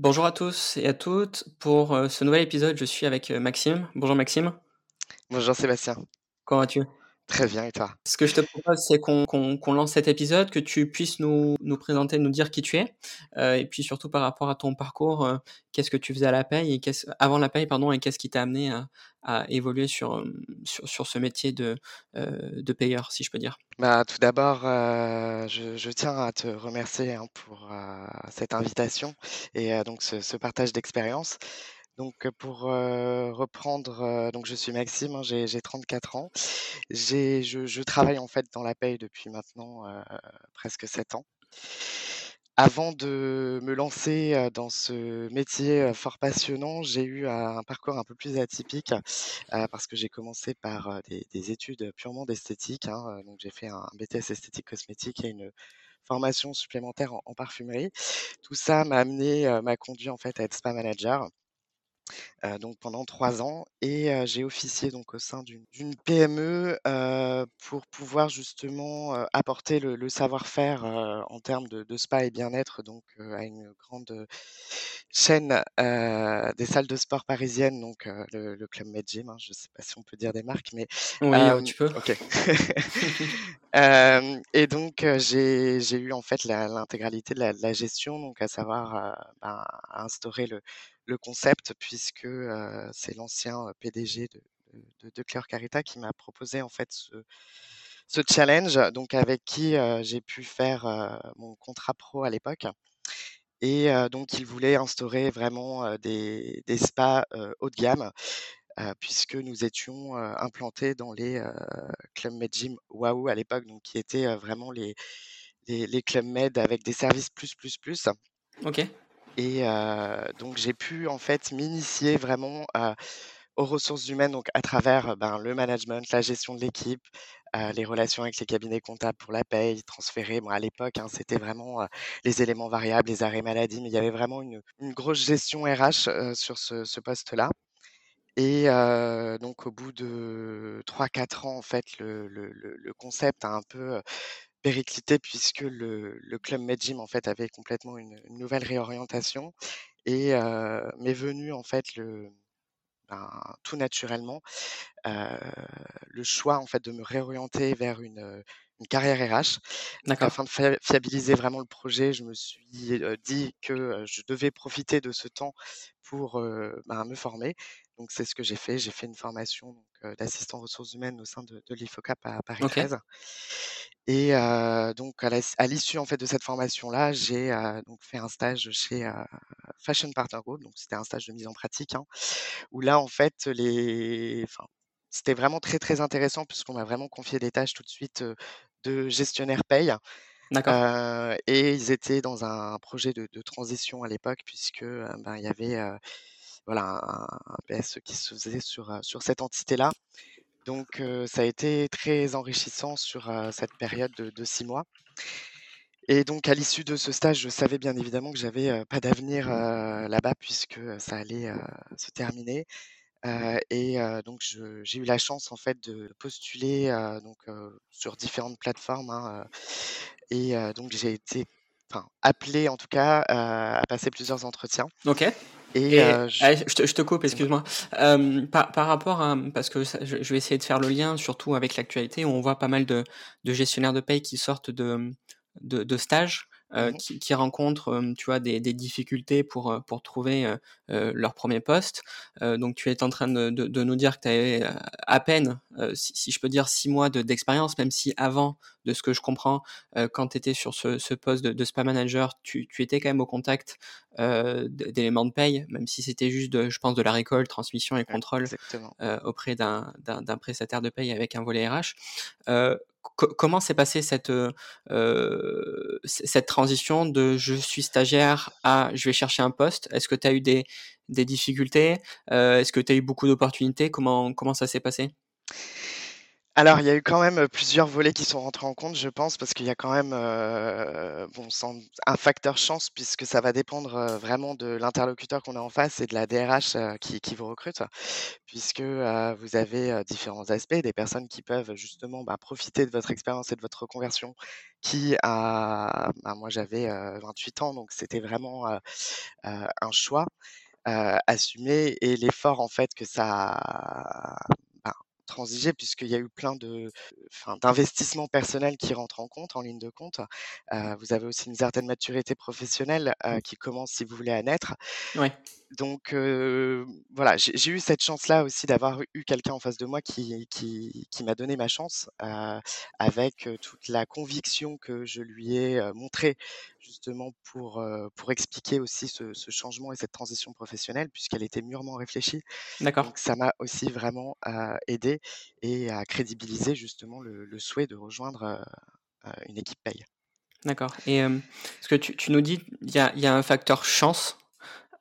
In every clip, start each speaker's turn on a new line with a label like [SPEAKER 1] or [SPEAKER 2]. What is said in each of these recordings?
[SPEAKER 1] Bonjour à tous et à toutes. Pour euh, ce nouvel épisode, je suis avec euh, Maxime. Bonjour Maxime,
[SPEAKER 2] Bonjour Sébastien.
[SPEAKER 1] comment vas-tu?
[SPEAKER 2] Très bien et toi?
[SPEAKER 1] Ce que je te propose, c'est qu'on lance cet épisode, que tu puisses nous, nous présenter, nous dire qui tu es, euh, et puis surtout par rapport à ton parcours, euh, qu'est-ce que tu faisais à la paye et avant la paye, pardon, et qu'est-ce qui t'a amené à, à évoluer sur, euh, sur, sur ce métier de, euh, de payeur, si je peux dire.
[SPEAKER 2] Bah, tout d'abord, euh, je, je tiens à te remercier hein, pour euh, cette invitation et donc ce, ce partage d'expérience. Donc pour reprendre, donc je suis Maxime, hein, j'ai j'ai 34 ans. Je, travaille en fait dans la paye depuis maintenant presque 7 ans. Avant de me lancer dans ce métier fort passionnant, j'ai eu un parcours un peu plus atypique parce que j'ai commencé par des, des études purement d'esthétique. hein, j'ai fait un BTS esthétique cosmétique et une formation supplémentaire en, en parfumerie. Tout ça m'a amené, m'a conduit en fait à être spa manager heu, donc pendant 3 ans et heu, j'ai officié donc au sein d'une d'une PME, heu, pour pouvoir justement, heu, apporter le le savoir-faire, heu, en termes de de spa et bien-être donc heu, à une grande, heu, chaîne, heu, des salles de sport parisiennes donc heu, le le Club Med Gym, hein. Je ne sais pas si on peut dire des marques mais
[SPEAKER 1] Oui,
[SPEAKER 2] hem,
[SPEAKER 1] tu peux.
[SPEAKER 2] OK. Hem et donc heu, j'ai j'ai eu en fait la l'intégralité de la de la gestion donc à savoir, heu, ben, instaurer le le concept puisque, c'est l'ancien, PDG de de Clear Carita qui m'a proposé en fait ce challenge, donc avec qui, j'ai pu faire, mon contrat pro à l'époque. Et donc il voulait instaurer vraiment, des spas, haut de gamme, puisque nous étions, implantés dans les, heu, Club Med Gym Waouh à l'époque, donc qui étaient, vraiment les les les Club Med avec des services plus, plus, plus.
[SPEAKER 1] Ok,
[SPEAKER 2] et donc j'ai pu en fait m'initier vraiment, aux ressources humaines, donc à travers, ben, le management, la gestion de l'équipe, les relations avec les cabinets comptables pour la paye, transférer. Bon, à l'époque, hein, c'était vraiment, les éléments variables, les arrêts maladie, mais il y avait vraiment une grosse gestion RH, sur ce poste-là et donc au bout de trois quatre ans, en fait, le concept a un peu, périclité puisque le le club Med Gym, en fait, avait complètement une une nouvelle réorientation et heu, m'est venu, en fait, le ben, tout naturellement, heu, le choix, en fait, de me réorienter vers une, une carrière RH. Donc afin de fia fiabiliser vraiment le projet, je me suis, dit que, je devais profiter de ce temps pour, ben, me former. Donc c'est ce que j'ai fait. J'ai fait une formation d'assistant ressources humaines au sein de de l'IFOCAP à Paris
[SPEAKER 1] Ok,
[SPEAKER 2] 13 et donc à l'issue, en fait, de cette formation-là, j'ai, donc fait un stage chez, Fashion Partner Group. Donc c'était un stage de mise en pratique, hein, où là, en fait, les enfin, c'était vraiment très, très intéressant puisqu'on m'a vraiment confié des tâches tout de suite, de gestionnaire paye,
[SPEAKER 1] d'accord.
[SPEAKER 2] et ils étaient dans un projet de de transition à l'époque puisque, ben, il y avait, voilà, un PS qui se faisait sur, heu, sur cette entité-là. Donc heu, ça a été très enrichissant sur, heu, cette période de 6 mois et donc à l'issue de ce stage, je savais bien évidemment que j'avais, heu, pas d'avenir, là-bas puisque, ça allait, se terminer. Et donc j'ai eu la chance en fait de postuler, donc sur différentes plateformes, hein, et donc j'ai été appelé en tout cas, à passer plusieurs entretiens
[SPEAKER 1] Ok.
[SPEAKER 2] Et
[SPEAKER 1] Et
[SPEAKER 2] heu, je
[SPEAKER 1] allez, je te, je te coupe, excuse-moi. Euh, par, par rapport à, parce que ça- je, je vais essayer de faire le lien, surtout avec l'actualité, où on voit pas mal de, de gestionnaires de paye qui sortent de, de, de stages, euh,
[SPEAKER 2] Mmh
[SPEAKER 1] qui, qui rencontrent, tu vois, des, des difficultés pour, pour trouver euh, leur premier poste. Euh, donc, tu es en train de, de, de nous dire que tu avais à peine, euh, si, si je peux dire, six mois de- d'expérience, même si avant, de ce que je comprends, euh, quand tu étais sur ce, ce poste de, de spa manager, tu, tu étais quand même au contact euh, d'éléments de paye, même si c'était juste, de, je pense, de la récolte, transmission et contrôle euh, auprès d'un prestataire de paye avec un volet RH. Co- comment s'est passée cette, cette transition de je suis stagiaire à je vais chercher un poste? Est-ce que tu as eu des, des difficultés? Est-ce que tu as eu beaucoup d'opportunités? Comment, comment ça s'est passé?
[SPEAKER 2] Alors, il y a eu quand même plusieurs volets qui sont rentrés en compte, je pense, parce qu'il y a quand même, bon, sans un facteur chance puisque ça va dépendre, vraiment de l'interlocuteur qu'on a en face et de la DRH, qui qui vous recrute. Puisque, vous avez, différents aspects, des personnes qui peuvent justement, bah, profiter de votre expérience et de votre reconversion qui bah, moi j'avais, heu, 28 ans, donc c'était vraiment, un choix, assumé et l'effort en fait que ça transigé puisqu'il y a eu plein de enfin, d'investissements personnels qui rentrent en compte, en ligne de compte. Heu, vous avez aussi une certaine maturité professionnelle, heu, qui commence, si vous voulez, à naître.
[SPEAKER 1] Ouais.
[SPEAKER 2] Donc voilà, j'ai eu cette chance-là aussi d'avoir eu quelqu'un en face de moi qui qui qui m'a donné ma chance, avec, toute la conviction que je lui ai, montrée justement pour, expliquer aussi ce ce changement et cette transition professionnelle puisqu'elle était mûrement réfléchie.
[SPEAKER 1] D'accord.
[SPEAKER 2] Donc ça m'a aussi vraiment, aidé et à crédibiliser justement le le souhait de rejoindre, une équipe paye.
[SPEAKER 1] D'accord et ce que tu tu nous dis, il y a il y a un facteur chance,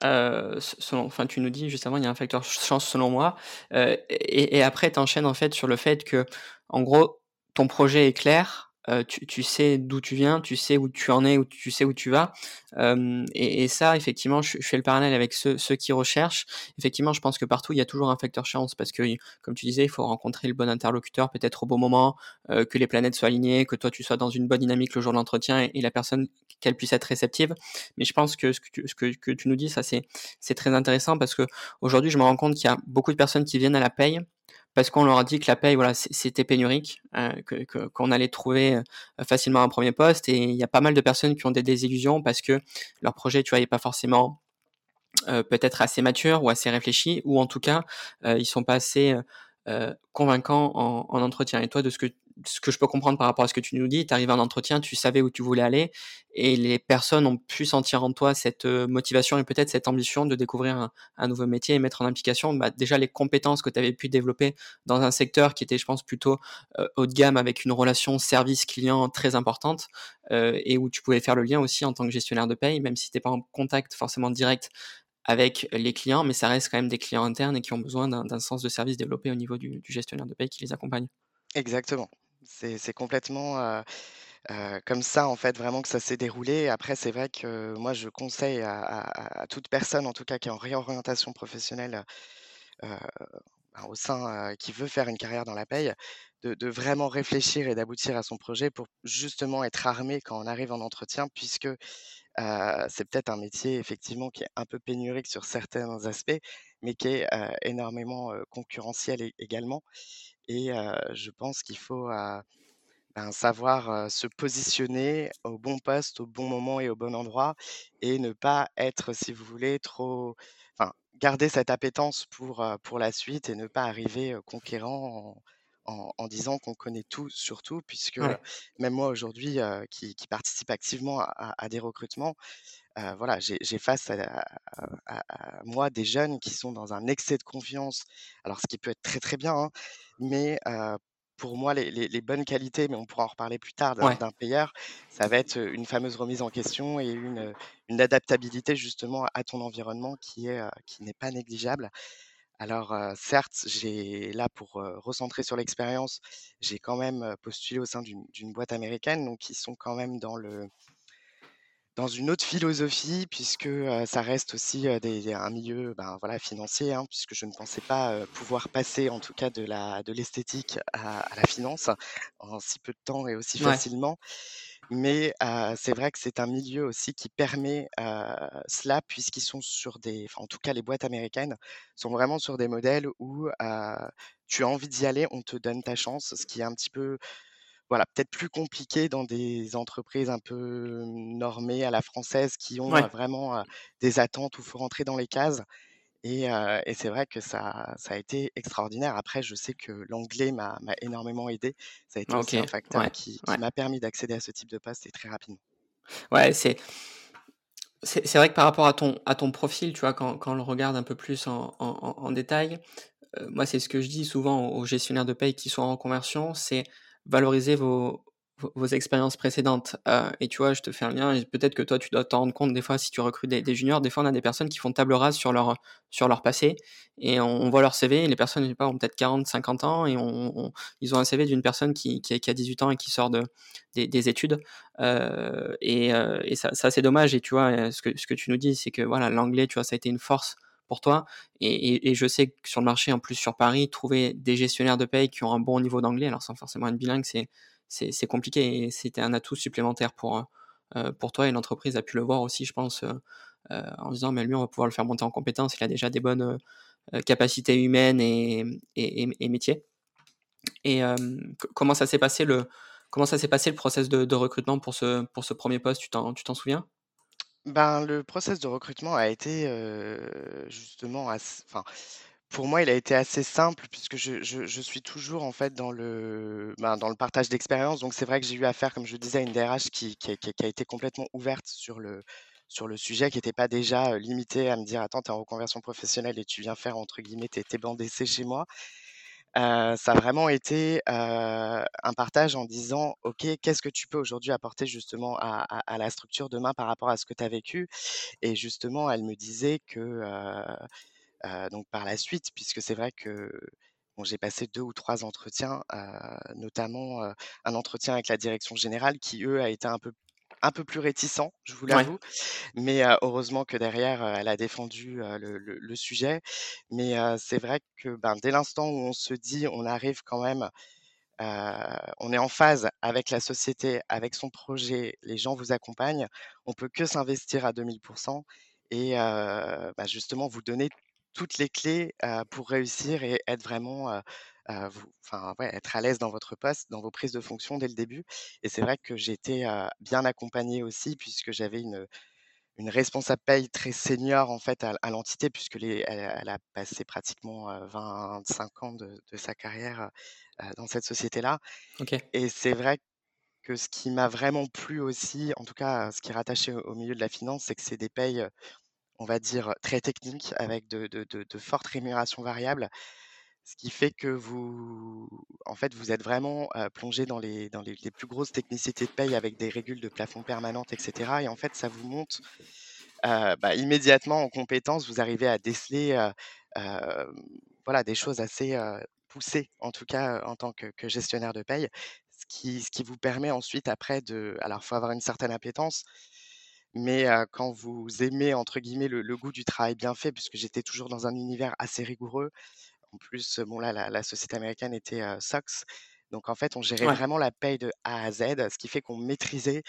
[SPEAKER 1] se selon enfin, tu nous dis juste avant, il y a un facteur ch chance selon moi, heu et après tu enchaînes en fait sur le fait qu'en gros, ton projet est clair, tu sais d'où tu viens, tu sais où tu en es, où tu sais où tu vas, et ça effectivement, je fais le parallèle avec ceux qui recherchent. Effectivement, je pense que partout, il y a toujours un facteur chance parce que, comme tu disais, il faut rencontrer le bon interlocuteur peut-être au bon moment, que les planètes soient alignées, que toi tu sois dans une bonne dynamique le jour de l'entretien et la personne qu'elle puisse être réceptive. Mais je pense que ce que tu que que tu nous dis, ça c'est très intéressant parce qu'aujourd'hui, je me rends compte qu'il y a beaucoup de personnes qui viennent à la paye parce qu'on leur a dit que la paye, voilà, c'é c'était pénurique, heu, que qu'on allait trouver, heu, facilement un 1er poste. Et il y a pas mal de personnes qui ont des désillusions parce que leur projet, tu vois, est pas forcément, heu, peut-être assez mature ou assez réfléchi ou en tout cas, ils sont pas assez, convaincants en en entretien. Et toi, de ce que ce que je peux comprendre par rapport à ce que tu nous dis, tu arrives en entretien, tu savais où tu voulais aller et les personnes ont pu sentir en toi cette, motivation et peut-être cette ambition de découvrir un un nouveau métier et mettre en application, bah, déjà les compétences que tu avais pu développer dans un secteur qui était, je pense, plutôt, haut de gamme avec une relation service client très importante, et où tu pouvais faire le lien aussi en tant que gestionnaire de paye, même si tu es pas en contact forcément direct avec les clients, mais ça reste quand même des clients internes et qui ont besoin d'un sens de service développé au niveau du du gestionnaire de paye qui les accompagne.
[SPEAKER 2] Exactement. C'est complètement, heu heu, comme ça, en fait, vraiment que ça s'est déroulé. Après, c'est vrai que moi, je conseille à toute personne, en tout cas, qui est en réorientation professionnelle, heu, ben, au sein, qui veut faire une carrière dans la paye, de vraiment réfléchir et d'aboutir à son projet pour justement être armé quand on arrive en entretien puisque, c'est peut-être un métier effectivement qui est un peu pénurique sur certains aspects, mais qui est, énormément, concurrentiel également et je pense qu'il faut, ben, savoir, se positionner au bon poste, au bon moment et au bon endroit et ne pas être, si vous voulez, trop enfin, garder cette appétence pour, pour la suite et ne pas arriver, conquérant en en disant qu'on connaît tout sur tout puisque,
[SPEAKER 1] Ouais.
[SPEAKER 2] même moi aujourd'hui, heu, qui qui participe activement à des recrutements, heu, voilà, j'ai face à à à moi des jeunes qui sont dans un excès de confiance. Alors ce qui peut être très, très bien, hein, mais heu, pour moi les les les bonnes qualités, mais on pourra en reparler plus tard d'un
[SPEAKER 1] Ouais.
[SPEAKER 2] payeur, ça va être, une fameuse remise en question et une, adaptabilité justement à ton environnement qui est, heu, qui n'est pas négligeable. Alors, heu, certes, j'ai là pour, heu, recentrer sur l'expérience, j'ai quand même, heu, postulé au sein d'une d'une boîte américaine, donc ils sont quand même dans le dans une autre philosophie puisque, heu, ça reste aussi, heu, des un milieu, ben, voilà, financier, hein, puisque je ne pensais pas, heu, pouvoir passer en tout cas de la de l'esthétique à à la finance en si peu de temps et aussi
[SPEAKER 1] Ouais.
[SPEAKER 2] facilement. Mais c'est vrai que c'est un milieu aussi qui permet, cela puisqu'ils sont sur des enfin, en tout cas, les boîtes américaines sont vraiment sur des modèles où, tu as envie d'y aller, on te donne ta chance, ce qui est un petit peu, voilà, peut-être plus compliqué dans des entreprises un peu normées à la française qui ont,
[SPEAKER 1] Ouais.
[SPEAKER 2] vraiment, des attentes où il faut rentrer dans les cases et c'est vrai que ça ça a été extraordinaire. Après, je sais que l'anglais m'a énormément aidé. Ça a été aussi un facteur
[SPEAKER 1] Ouais.
[SPEAKER 2] qui qui
[SPEAKER 1] Ouais.
[SPEAKER 2] m'a permis d'accéder à ce type de poste et très rapidement.
[SPEAKER 1] Ouais, c'est c'est vrai que par rapport à ton à ton profil, tu vois, quand quand on le regarde un peu plus en en en en détail, moi, c'est ce que je dis souvent aux gestionnaires de paye qui sont en reconversion, c'est valoriser vos vos expériences précédentes, heu et tu vois, je te fais un lien peut-être que toi, tu dois t'en rendre compte des fois si tu recrutes des juniors, des fois on a des personnes qui font table rase sur leur, sur leur passé et on voit leur CV et les personnes, je sais pas, ont peut-être 40-50 ans et ils ont un CV d'une personne qui qui qui a 18 ans et qui sort de des des études, heu et et ça c'est dommage et tu vois, ce que ce que tu nous dis, c'est que voilà, l'anglais, tu vois, ça a été une force pour toi et et je sais que sur le marché, en plus sur Paris, trouver des gestionnaires de paye qui ont un bon niveau d'anglais, alors sans forcément être bilingue, c'est c'est compliqué et c'était un atout supplémentaire pour, heu heu, pour toi et l'entreprise a pu le voir aussi, je pense, heu, en disant: «Mais lui, on va pouvoir le faire monter en compétences, il a déjà des bonnes, capacités humaines et et métiers» et comment ça s'est passé le comment ça s'est passé le process de recrutement pour ce pour ce 1er poste, tu t'en souviens?
[SPEAKER 2] Ben, le process de recrutement a été, heu, justement enfin, pour moi, il a été assez simple puisque je je suis toujours, en fait, dans le, ben, dans le partage d'expérience. Donc c'est vrai que j'ai eu affaire, comme je le disais, à une DRH qui qui a été complètement ouverte sur le sur le sujet, qui était pas déjà, heu, limitée à me dire: «Attends, tu es en reconversion professionnelle et tu viens faire, entre guillemets, tes tes bancs d'essai chez moi». Heu, ça a vraiment été, heu, un partage en disant: «OK, qu'est-ce que tu peux aujourd'hui apporter justement à à à la structure demain par rapport à ce que tu as vécu?» et justement, elle me disait que, donc par la suite, puisque c'est vrai que, bon, j'ai passé 2 ou 3 entretiens, heu, notamment, heu, un entretien avec la direction générale qui, eux, a été un peu un peu plus réticent, je vous
[SPEAKER 1] Ouais.
[SPEAKER 2] l'avoue. Mais, heu, heureusement que derrière, elle a défendu, le le le sujet. Mais, c'est vrai que, ben, dès l'instant où on se dit: «On arrive quand même, on est en phase avec la société, avec son projet, les gens vous accompagnent», on peut que s'investir à 2000 et heu, bah, justement vous donner toutes les clés, pour réussir et être vraiment, vous enfin, ouais, être à l'aise dans votre poste, dans vos prises de fonction dès le début et c'est vrai que j'ai été, heu, bien accompagné aussi puisque j'avais une, une responsable paye très senior, en fait, à à l'entité puisque les elle elle a passé pratiquement, heu, 25 ans de de sa carrière, dans cette société-là
[SPEAKER 1] OK.
[SPEAKER 2] et c'est vrai que ce qui m'a vraiment plu aussi, en tout cas, ce qui est rattaché au au milieu de la finance, c'est que c'est des payes, on va dire, très techniques avec de fortes rémunérations variables. Ce qui fait que vous en fait, vous êtes vraiment, heu, plongé dans les plus grosses technicités de paye avec des régules de plafond permanentes et cetera et en fait, ça vous monte, heu, bah, immédiatement en compétences. Vous arrivez à déceler, heu, hem, voilà, des choses assez, poussées, en tout cas, en tant que que gestionnaire de paye. Ce qui ce qui vous permet ensuite après de alors, il faut avoir une certaine appétence, mais, quand vous aimez, entre guillemets, le le goût du travail bien fait, puisque j'étais toujours dans un univers assez rigoureux. En plus, bon, là, la la société américaine était, heu, SOX. Donc en fait, on gérait
[SPEAKER 1] Ouais.
[SPEAKER 2] vraiment la paye de A à Z, ce qui fait qu'on maîtrisait,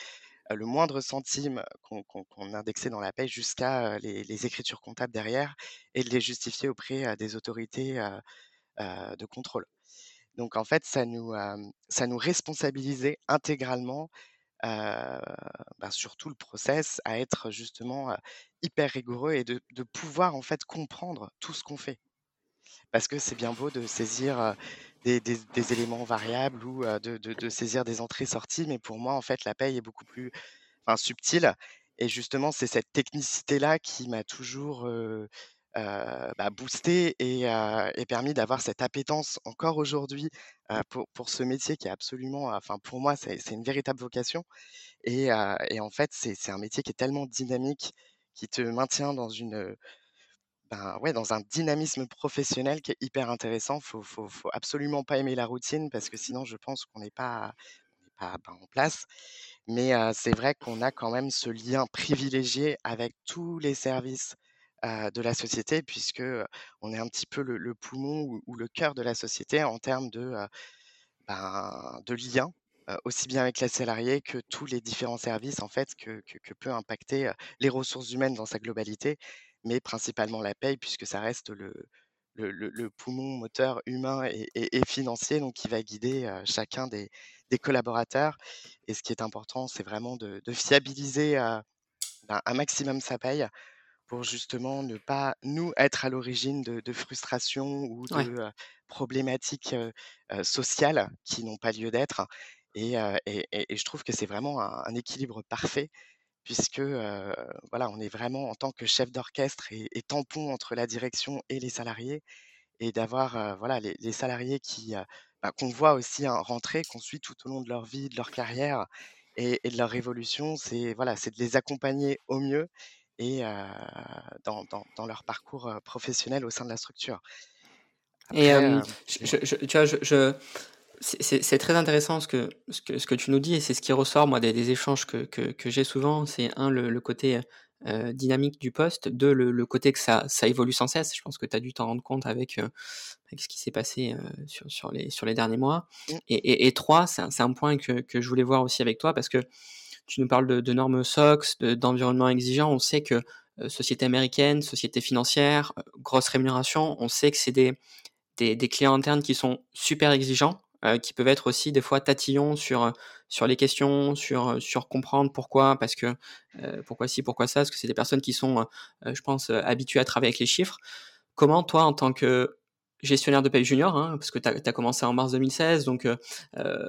[SPEAKER 2] le moindre centime qu'on indexait dans la paye jusqu'à, les les écritures comptables derrière et de les justifier auprès, des autorités, de contrôle. Donc en fait, ça nous, ça nous responsabilisait intégralement, heu, bah, sur tout le process à être justement, heu, hyper rigoureux et de pouvoir, en fait, comprendre tout ce qu'on fait. Parce que c'est bien beau de saisir, heu, des éléments variables ou, heu, de de saisir des entrées-sorties, mais pour moi, en fait, la paye est beaucoup plus, subtile et justement, c'est cette technicité-là qui m'a toujours, heu, bah, boosté et et permis d'avoir cette appétence encore aujourd'hui, heu, pour pour ce métier qui est absolument, enfin, pour moi, c'est une véritable vocation et heu et en fait, c'est un métier qui est tellement dynamique, qui te maintient dans une, ben, ouais, dans un dynamisme professionnel qui est hyper intéressant. Faut faut faut absolument pas aimer la routine parce que sinon, je pense qu'on n'est pas pas, ben, en place. Mais, heu, c'est vrai qu'on a quand même ce lien privilégié avec tous les services, de la société puisque, on est un petit peu le poumon ou le cœur de la société en termes de, heu, ben, de lien, heu, aussi bien avec les salariés que tous les différents services, en fait, que que peut impacter, les ressources humaines dans sa globalité, mais principalement la paye puisque ça reste le le poumon moteur humain et financier, donc qui va guider, chacun des des collaborateurs. Et ce qui est important, c'est vraiment de de fiabiliser, ben, un maximum sa paye pour justement ne pas, nous, être à l'origine de de frustrations ou de,
[SPEAKER 1] Ouais.
[SPEAKER 2] problématiques, sociales qui n'ont pas lieu d'être et je trouve que c'est vraiment un un équilibre parfait puisque, voilà, on est vraiment en tant que chef d'orchestre et et tampon entre la direction et les salariés et d'avoir, voilà, les les salariés qui, bah, qu'on voit aussi, hein, rentrer, qu'on suit tout au long de leur vie, de leur carrière et et de leur évolution. C'est voilà, c'est de les accompagner au mieux et dans dans dans leur parcours, professionnel au sein de la structure.
[SPEAKER 1] Et
[SPEAKER 2] Après,
[SPEAKER 1] je je je tu vois, je je c'est très intéressant ce que ce que ce que tu nous dis et c'est ce qui ressort moi des des échanges que que que j'ai souvent. C'est 1 le le côté, dynamique du poste, 2 le le côté que ça ça évolue sans cesse. Je pense que tu as dû t'en rendre compte avec, avec ce qui s'est passé, sur sur les sur les derniers mois
[SPEAKER 2] Mmh.
[SPEAKER 1] et et et 3, c'est un un point que que je voulais voir aussi avec toi parce que tu nous parles de de normes SOX, de d'environnement exigeant. On sait que, heu, société américaine, société financière, heu, grosse rémunération, on sait que c'est des clients internes qui sont super exigeants, heu, qui peuvent être aussi des fois tatillons sur, heu, sur les questions, sur, sur comprendre pourquoi, parce que, pourquoi ci, pourquoi ça, parce que c'est des personnes qui sont, je pense, habituées à travailler avec les chiffres. Comment toi, en tant que gestionnaire de paye junior, hein, parce que tu as commencé en mars 2016 donc heu heu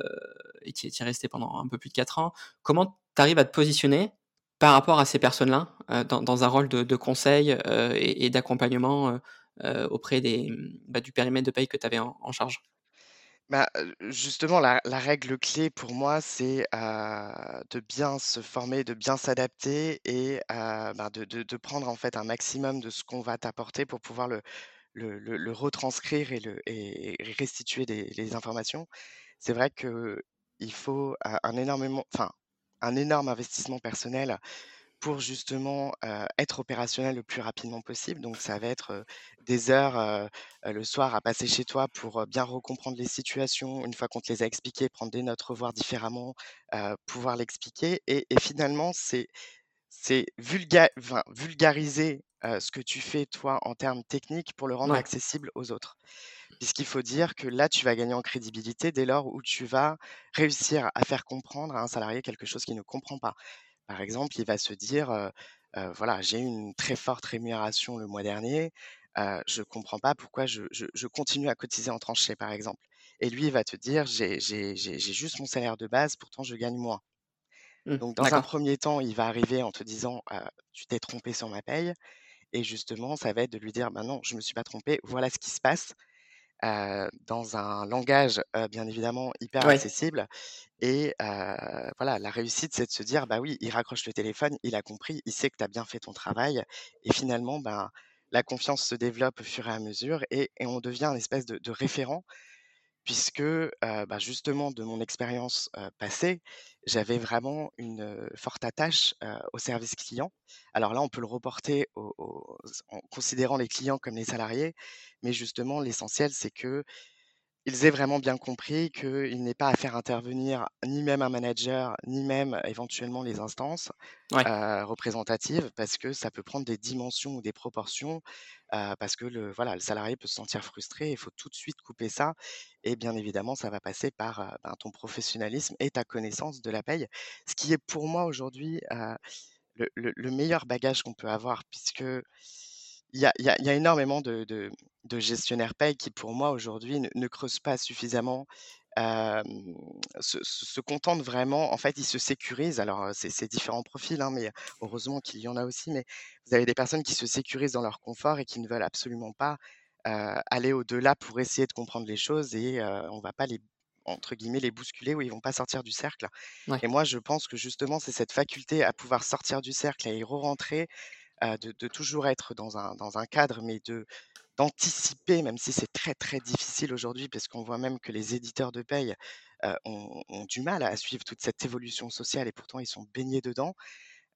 [SPEAKER 1] et tu es resté pendant un peu plus de 4 ans. Comment tu arrives à te positionner par rapport à ces personnes-là, heu, dans un rôle de conseil, et d'accompagnement, auprès des, bah, du périmètre de paye que tu avais en charge?
[SPEAKER 2] Bah, justement la règle clé pour moi, c'est, de bien se former, de bien s'adapter et bah, de de de prendre en fait un maximum de ce qu'on va t'apporter pour pouvoir le le retranscrire et restituer les informations. C'est vrai qu'il faut, un énormément enfin, un énorme investissement personnel pour justement, heu, être opérationnel le plus rapidement possible. Donc ça va être, heu, des heures, heu heu, le soir à passer chez toi pour, bien recomprendre les situations. Une fois qu'on te les a expliquées, prendre des notes, revoir différemment, pouvoir l'expliquer et finalement c'est vulgariser, heu, ce que tu fais toi en termes techniques pour le rendre
[SPEAKER 1] Ouais.
[SPEAKER 2] accessible aux autres. Puisqu'il faut dire que là, tu vas gagner en crédibilité dès lors où tu vas réussir à faire comprendre à un salarié quelque chose qu'il ne comprend pas. Par exemple, il va se dire, heu heu: «Voilà, j'ai eu une très forte rémunération le mois dernier, je comprends pas pourquoi je je je continue à cotiser en tranchée», par exemple. Et lui, il va te dire: «J'ai juste mon salaire de base, pourtant je gagne moins».
[SPEAKER 1] Mmh,
[SPEAKER 2] Donc dans un. 1er temps, il va arriver en te disant: «Heu, tu t'es trompé sur ma paye» et justement, ça va être de lui dire: «Bah non, je me suis pas trompé, voilà ce qui se passe», dans un langage, bien évidemment hyper
[SPEAKER 1] Ouais.
[SPEAKER 2] accessible et voilà, la réussite, c'est de se dire: «Bah oui, il raccroche le téléphone, il a compris, il sait que tu as bien fait ton travail» et finalement, ben, la confiance se développe au fur et à mesure et et on devient un espèce de de référent puisque, bah, justement de mon expérience, passée, j'avais vraiment une, forte attache, au service client. Alors là, on peut le reporter en considérant les clients comme les salariés, mais justement l'essentiel, c'est qu'ils aient vraiment bien compris qu'ils n'aient pas à faire intervenir ni même un manager, ni même éventuellement les instances,
[SPEAKER 1] Ouais.
[SPEAKER 2] heu, représentatives parce que ça peut prendre des dimensions ou des proportions, heu, parce que le voilà, le salarié peut se sentir frustré. Il faut tout de suite couper ça et bien évidemment, ça va passer par, heu, ben, ton professionnalisme et ta connaissance de la paye. Ce qui est pour moi aujourd'hui, le le le meilleur bagage qu'on peut avoir puisqu'il y a il y a il y a énormément de de de gestionnaires paye qui pour moi aujourd'hui ne ne creusent pas suffisamment, se contentent vraiment en fait, ils se sécurisent. Alors, c'est différents profils, hein, mais heureusement qu'il y en a aussi, mais vous avez des personnes qui se sécurisent dans leur confort et qui ne veulent absolument pas, aller au-delà pour essayer de comprendre les choses et heu, on va pas les entre guillemets «les bousculer» ou ils vont pas sortir du cercle
[SPEAKER 1] Ouais.
[SPEAKER 2] et moi, je pense que justement, c'est cette faculté à pouvoir sortir du cercle et y re-rentrer, de toujours être dans un dans un cadre, mais de d'anticiper, même si c'est très, très difficile aujourd'hui parce qu'on voit même que les éditeurs de paye, heu, ont du mal à suivre toute cette évolution sociale et pourtant ils sont baignés dedans.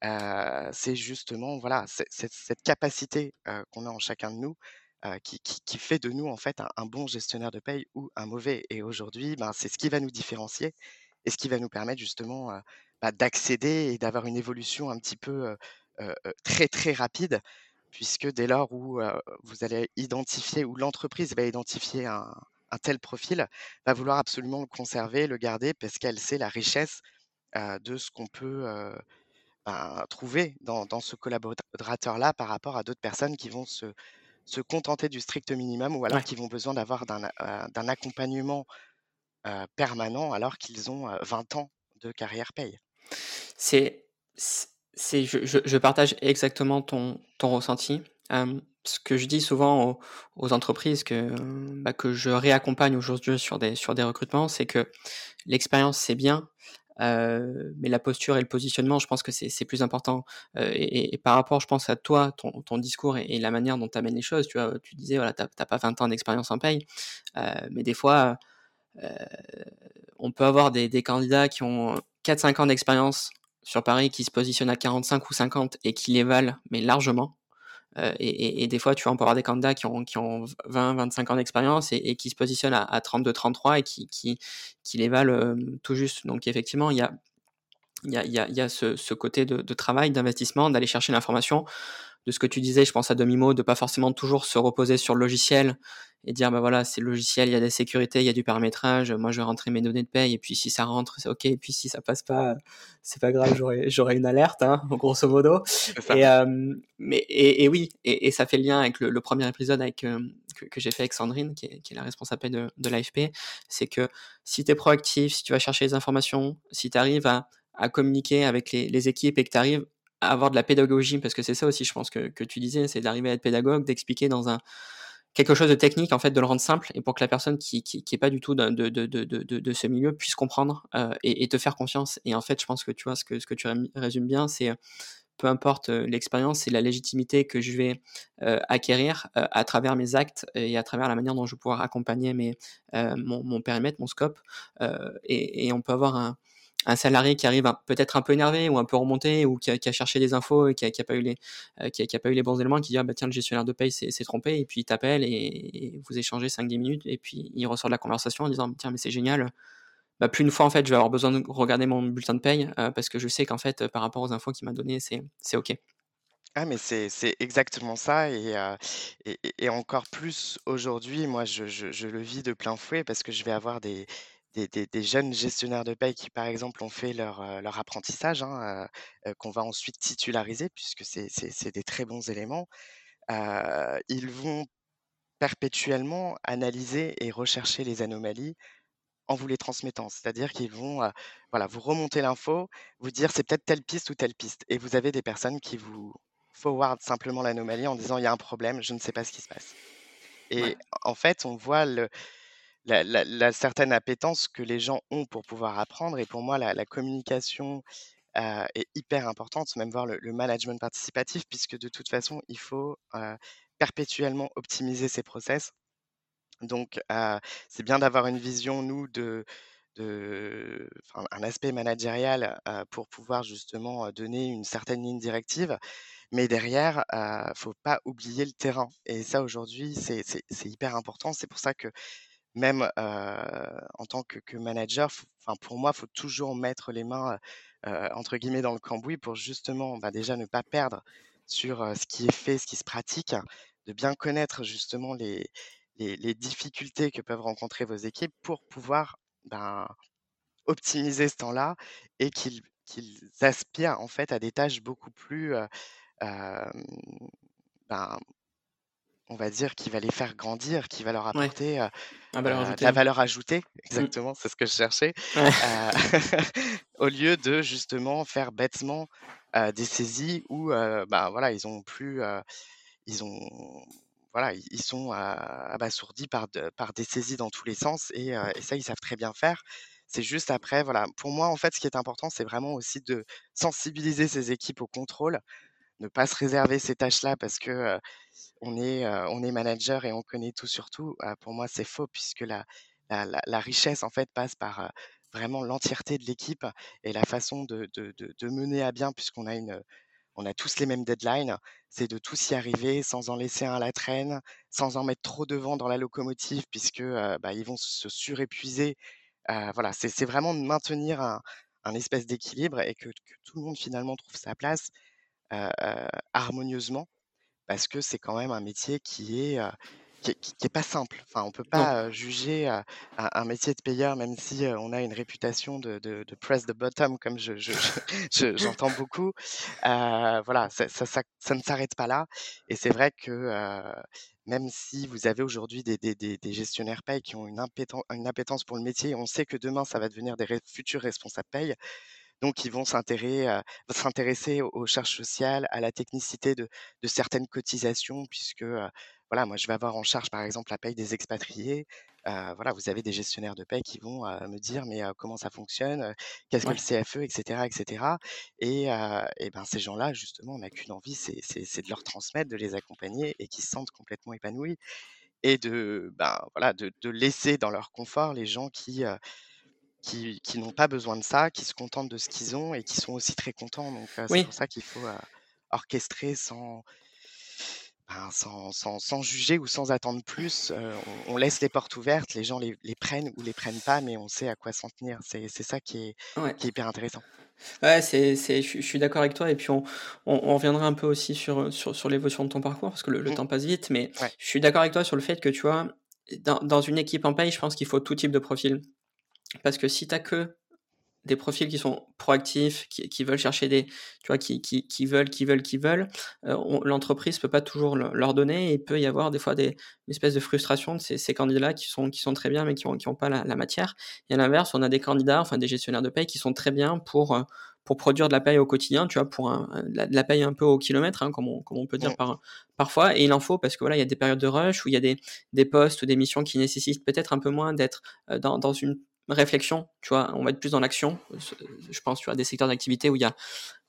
[SPEAKER 2] Heu, c'est justement, voilà, cette capacité, heu, qu'on a en chacun de nous, qui qui fait de nous en fait un bon gestionnaire de paye ou un mauvais et aujourd'hui, ben, c'est ce qui va nous différencier et ce qui va nous permettre justement, bah, d'accéder et d'avoir une évolution un petit peu, très, très rapide puisque dès lors où, vous allez identifier ou l'entreprise va identifier un un tel profil, va vouloir absolument le conserver, le garder parce qu'elle sait la richesse, de ce qu'on peut, ben, trouver dans dans ce collaborateur-là par rapport à d'autres personnes qui vont se se contenter du strict minimum ou alors
[SPEAKER 1] Ouais.
[SPEAKER 2] qui vont besoin d'avoir d'un accompagnement, permanent alors qu'ils ont, heu, 20 ans de carrière paye.
[SPEAKER 1] C'est je je partage exactement ton ton ressenti. Ce que je dis souvent aux entreprises que, bah, que je réaccompagne aujourd'hui sur des sur des recrutements, c'est que l'expérience, c'est bien, mais la posture et le positionnement, je pense que c'est plus important. Et par rapport, je pense à toi, ton ton discours et la manière dont tu amènes les choses, tu vois? Tu disais, voilà, tu as tu as pas 20 ans d'expérience en paye, mais des fois, on peut avoir des des candidats qui ont 4-5 ans d'expérience sur Paris, qui se positionnent à 45 ou 50 et qui les valent, mais largement. Heu, et des fois, tu vois, on peut avoir des candidats qui ont qui ont 20-25 ans d'expérience et qui se positionnent à à 32-33 et qui qui les valent, hem, tout juste. Donc effectivement, il y a y a y ce côté de travail, d'investissement, d'aller chercher l'information. De ce que tu disais, je pense à demi-mot, de pas forcément toujours se reposer sur le logiciel et dire: «Bah, voilà, c'est le logiciel, il y a des sécurités, il y a du paramétrage, moi je vais rentrer mes données de paye et puis si ça rentre, c'est OK et puis si ça passe pas, c'est pas grave, j'aurai j'aurai une alerte», hein, grosso modo. Et hem, mais et et oui et et ça fait le lien avec le le 1er épisode avec, hem, que que j'ai fait avec Sandrine, qui est qui est la responsable de de l'AFP. C'est que si tu es proactif, si tu vas chercher les informations, si tu arrives à à communiquer avec les les équipes et que tu arrives avoir de la pédagogie, parce que c'est ça aussi, je pense que que tu disais, c'est d'arriver à être pédagogue, d'expliquer dans un quelque chose de technique, en fait, de le rendre simple et pour que la personne qui qui qui est pas du tout de de de de ce milieu puisse comprendre, heu, et te faire confiance. Et en fait, je pense que tu vois, ce que ce que tu résumes bien, c'est, heu, peu importe, heu, l'expérience, c'est la légitimité que je vais, acquérir, à travers mes actes et à travers la manière dont je vais pouvoir accompagner mes, mon périmètre, mon scope. Et on peut avoir un un salarié qui arrive peut-être un peu énervé ou un peu remonté ou qui a cherché des infos et qui a qui a pas eu les, heu, qui a pas eu les bons éléments, qui dit: «Ah bah tiens, le gestionnaire de paye s'est trompé» et puis il t'appelle et vous échangez 5-10 minutes et puis il ressort de la conversation en disant: «Tiens, mais c'est génial, bah, plus une fois, en fait, je vais avoir besoin de regarder mon bulletin de paye, heu, parce que je sais qu'en fait, par rapport aux infos qu'il m'a données, c'est OK».
[SPEAKER 2] Ah mais c'est exactement ça et heu, et et encore plus aujourd'hui, moi je le vis de plein fouet parce que je vais avoir des des des des jeunes gestionnaires de paie qui, par exemple, ont fait leur, leur apprentissage, hein, heu, heu, qu'on va ensuite titulariser puisque c'est c'est c'est des très bons éléments. Ils vont perpétuellement analyser et rechercher les anomalies en vous les transmettant. C'est-à-dire qu'ils vont, voilà, vous remonter l'info, vous dire: «C'est peut-être telle piste ou telle piste» et vous avez des personnes qui vous forward simplement l'anomalie en disant: «Il y a un problème, je ne sais pas ce qui se passe»
[SPEAKER 1] Ouais.
[SPEAKER 2] et en fait, on voit le la certaine appétence que les gens ont pour pouvoir apprendre et pour moi la communication, heu, est hyper importante, même voir le management participatif puisque de toute façon, il faut, heu, perpétuellement optimiser ses process. Donc heu, c'est bien d'avoir une vision, nous, de un aspect managérial, pour pouvoir justement, donner une certaine ligne directive. Mais derrière, heu, faut pas oublier le terrain et ça aujourd'hui, c'est hyper important. C'est pour ça que même, en tant que manager, f enfin pour moi, faut toujours mettre les mains, entre guillemets «dans le cambouis» pour justement, bah, déjà ne pas perdre sur, ce qui est fait, ce qui se pratique, de bien connaître justement les les difficultés que peuvent rencontrer vos équipes pour pouvoir, ben, optimiser ce temps-là et qu'ils qu'ils aspirent en fait à des tâches beaucoup plus, ben on va dire qui va les faire grandir, qui va leur apporter,
[SPEAKER 1] valeur
[SPEAKER 2] de
[SPEAKER 1] ajoutée,
[SPEAKER 2] la valeur ajoutée,
[SPEAKER 1] Mmh.
[SPEAKER 2] exactement, c'est ce que je cherchais,
[SPEAKER 1] Ouais.
[SPEAKER 2] heu, au lieu de justement faire bêtement, des saisies où, bah, voilà, ils ont plus, ils ont voilà, ils sont, abasourdis par de par des saisies dans tous les sens et ça, ils savent très bien faire. C'est juste après, voilà, pour moi, en fait, ce qui est important, c'est vraiment aussi de sensibiliser ces équipes au contrôle, ne pas se réserver ces tâches-là parce que, on est, on est manager et on connaît tout sur tout. Heu, pour moi, c'est faux puisque la la richesse, en fait, passe par, vraiment l'entièreté de l'équipe et la façon de de de mener à bien puisqu'on a une, on a tous les mêmes deadlines, c'est de tous y arriver sans en laisser un à la traîne, sans en mettre trop devant dans la locomotive puisque, bah, ils vont se surépuiser. Voilà, c'est vraiment de maintenir un un espèce d'équilibre et que tout le monde finalement trouve sa place, harmonieusement parce que c'est quand même un métier qui est, qui est qui est pas simple. Enfin, on peut pas, juger, un un métier de payeur même si, on a une réputation de de de press the bottom comme je je je je j'entends beaucoup. Voilà, ça ça ça ça ne s'arrête pas là et c'est vrai que, même si vous avez aujourd'hui des des des des gestionnaires paie qui ont une impéten une appétence pour le métier, on sait que demain ça va devenir des futurs responsables paie. Donc ils vont s'intéresser aux charges sociales, à la technicité de de certaines cotisations puisque, voilà, moi je vais avoir en charge par exemple la paye des expatriés. Voilà, vous avez des gestionnaires de paye qui vont, me dire: «Mais, comment ça fonctionne? Qu'est-ce que le. CFE?» et cetera et et ben, ces gens-là justement, on n'a qu'une envie, c'est c'est c'est de leur transmettre, de les accompagner et qu'ils se sentent complètement épanouis et de, ben, voilà, de de laisser dans leur confort les gens qui, qui qui n'ont pas besoin de ça, qui se contentent de ce qu'ils ont et qui sont aussi très contents donc c'est
[SPEAKER 1] Oui.
[SPEAKER 2] pour ça qu'il faut, orchestrer sans ben, sans sans sans juger ou sans attendre plus, on on laisse les portes ouvertes, les gens les les prennent ou les prennent pas, mais on sait à quoi s'en tenir. C'est c'est ça qui est
[SPEAKER 1] Ouais.
[SPEAKER 2] qui est hyper intéressant.
[SPEAKER 1] Ouais, c'est c'est je suis d'accord avec toi et puis on on on reviendra un peu aussi sur, sur sur l'évolution de ton parcours parce que le le
[SPEAKER 2] Mmh.
[SPEAKER 1] temps passe vite, mais
[SPEAKER 2] Ouais.
[SPEAKER 1] je suis d'accord avec toi sur le fait que, tu vois, dans dans une équipe en paye, je pense qu'il faut tout type de profil. Parce que si tu as que des profils qui sont proactifs, qui qui veulent chercher des tu vois, qui qui qui veulent, qui veulent, qui veulent, on l'entreprise peut pas toujours le leur donner et il peut y avoir des fois des une espèce de frustration de ces ces candidats qui sont qui sont très bien, mais qui ont qui ont pas la la matière et à l'inverse, on a des candidats, enfin des gestionnaires de paye qui sont très bien pour, heu, pour produire de la paye au quotidien, tu vois? Pour un de la paye un peu au kilomètre, hein, comme on comme on peut dire par parfois et il en faut parce que voilà, il y a des périodes de rush où il y a des des postes ou des missions qui nécessitent peut-être un peu moins d'être, heu, dans dans une réflexion, tu vois? On va être plus dans l'action, je pense, tu vois, des secteurs d'activité où il y a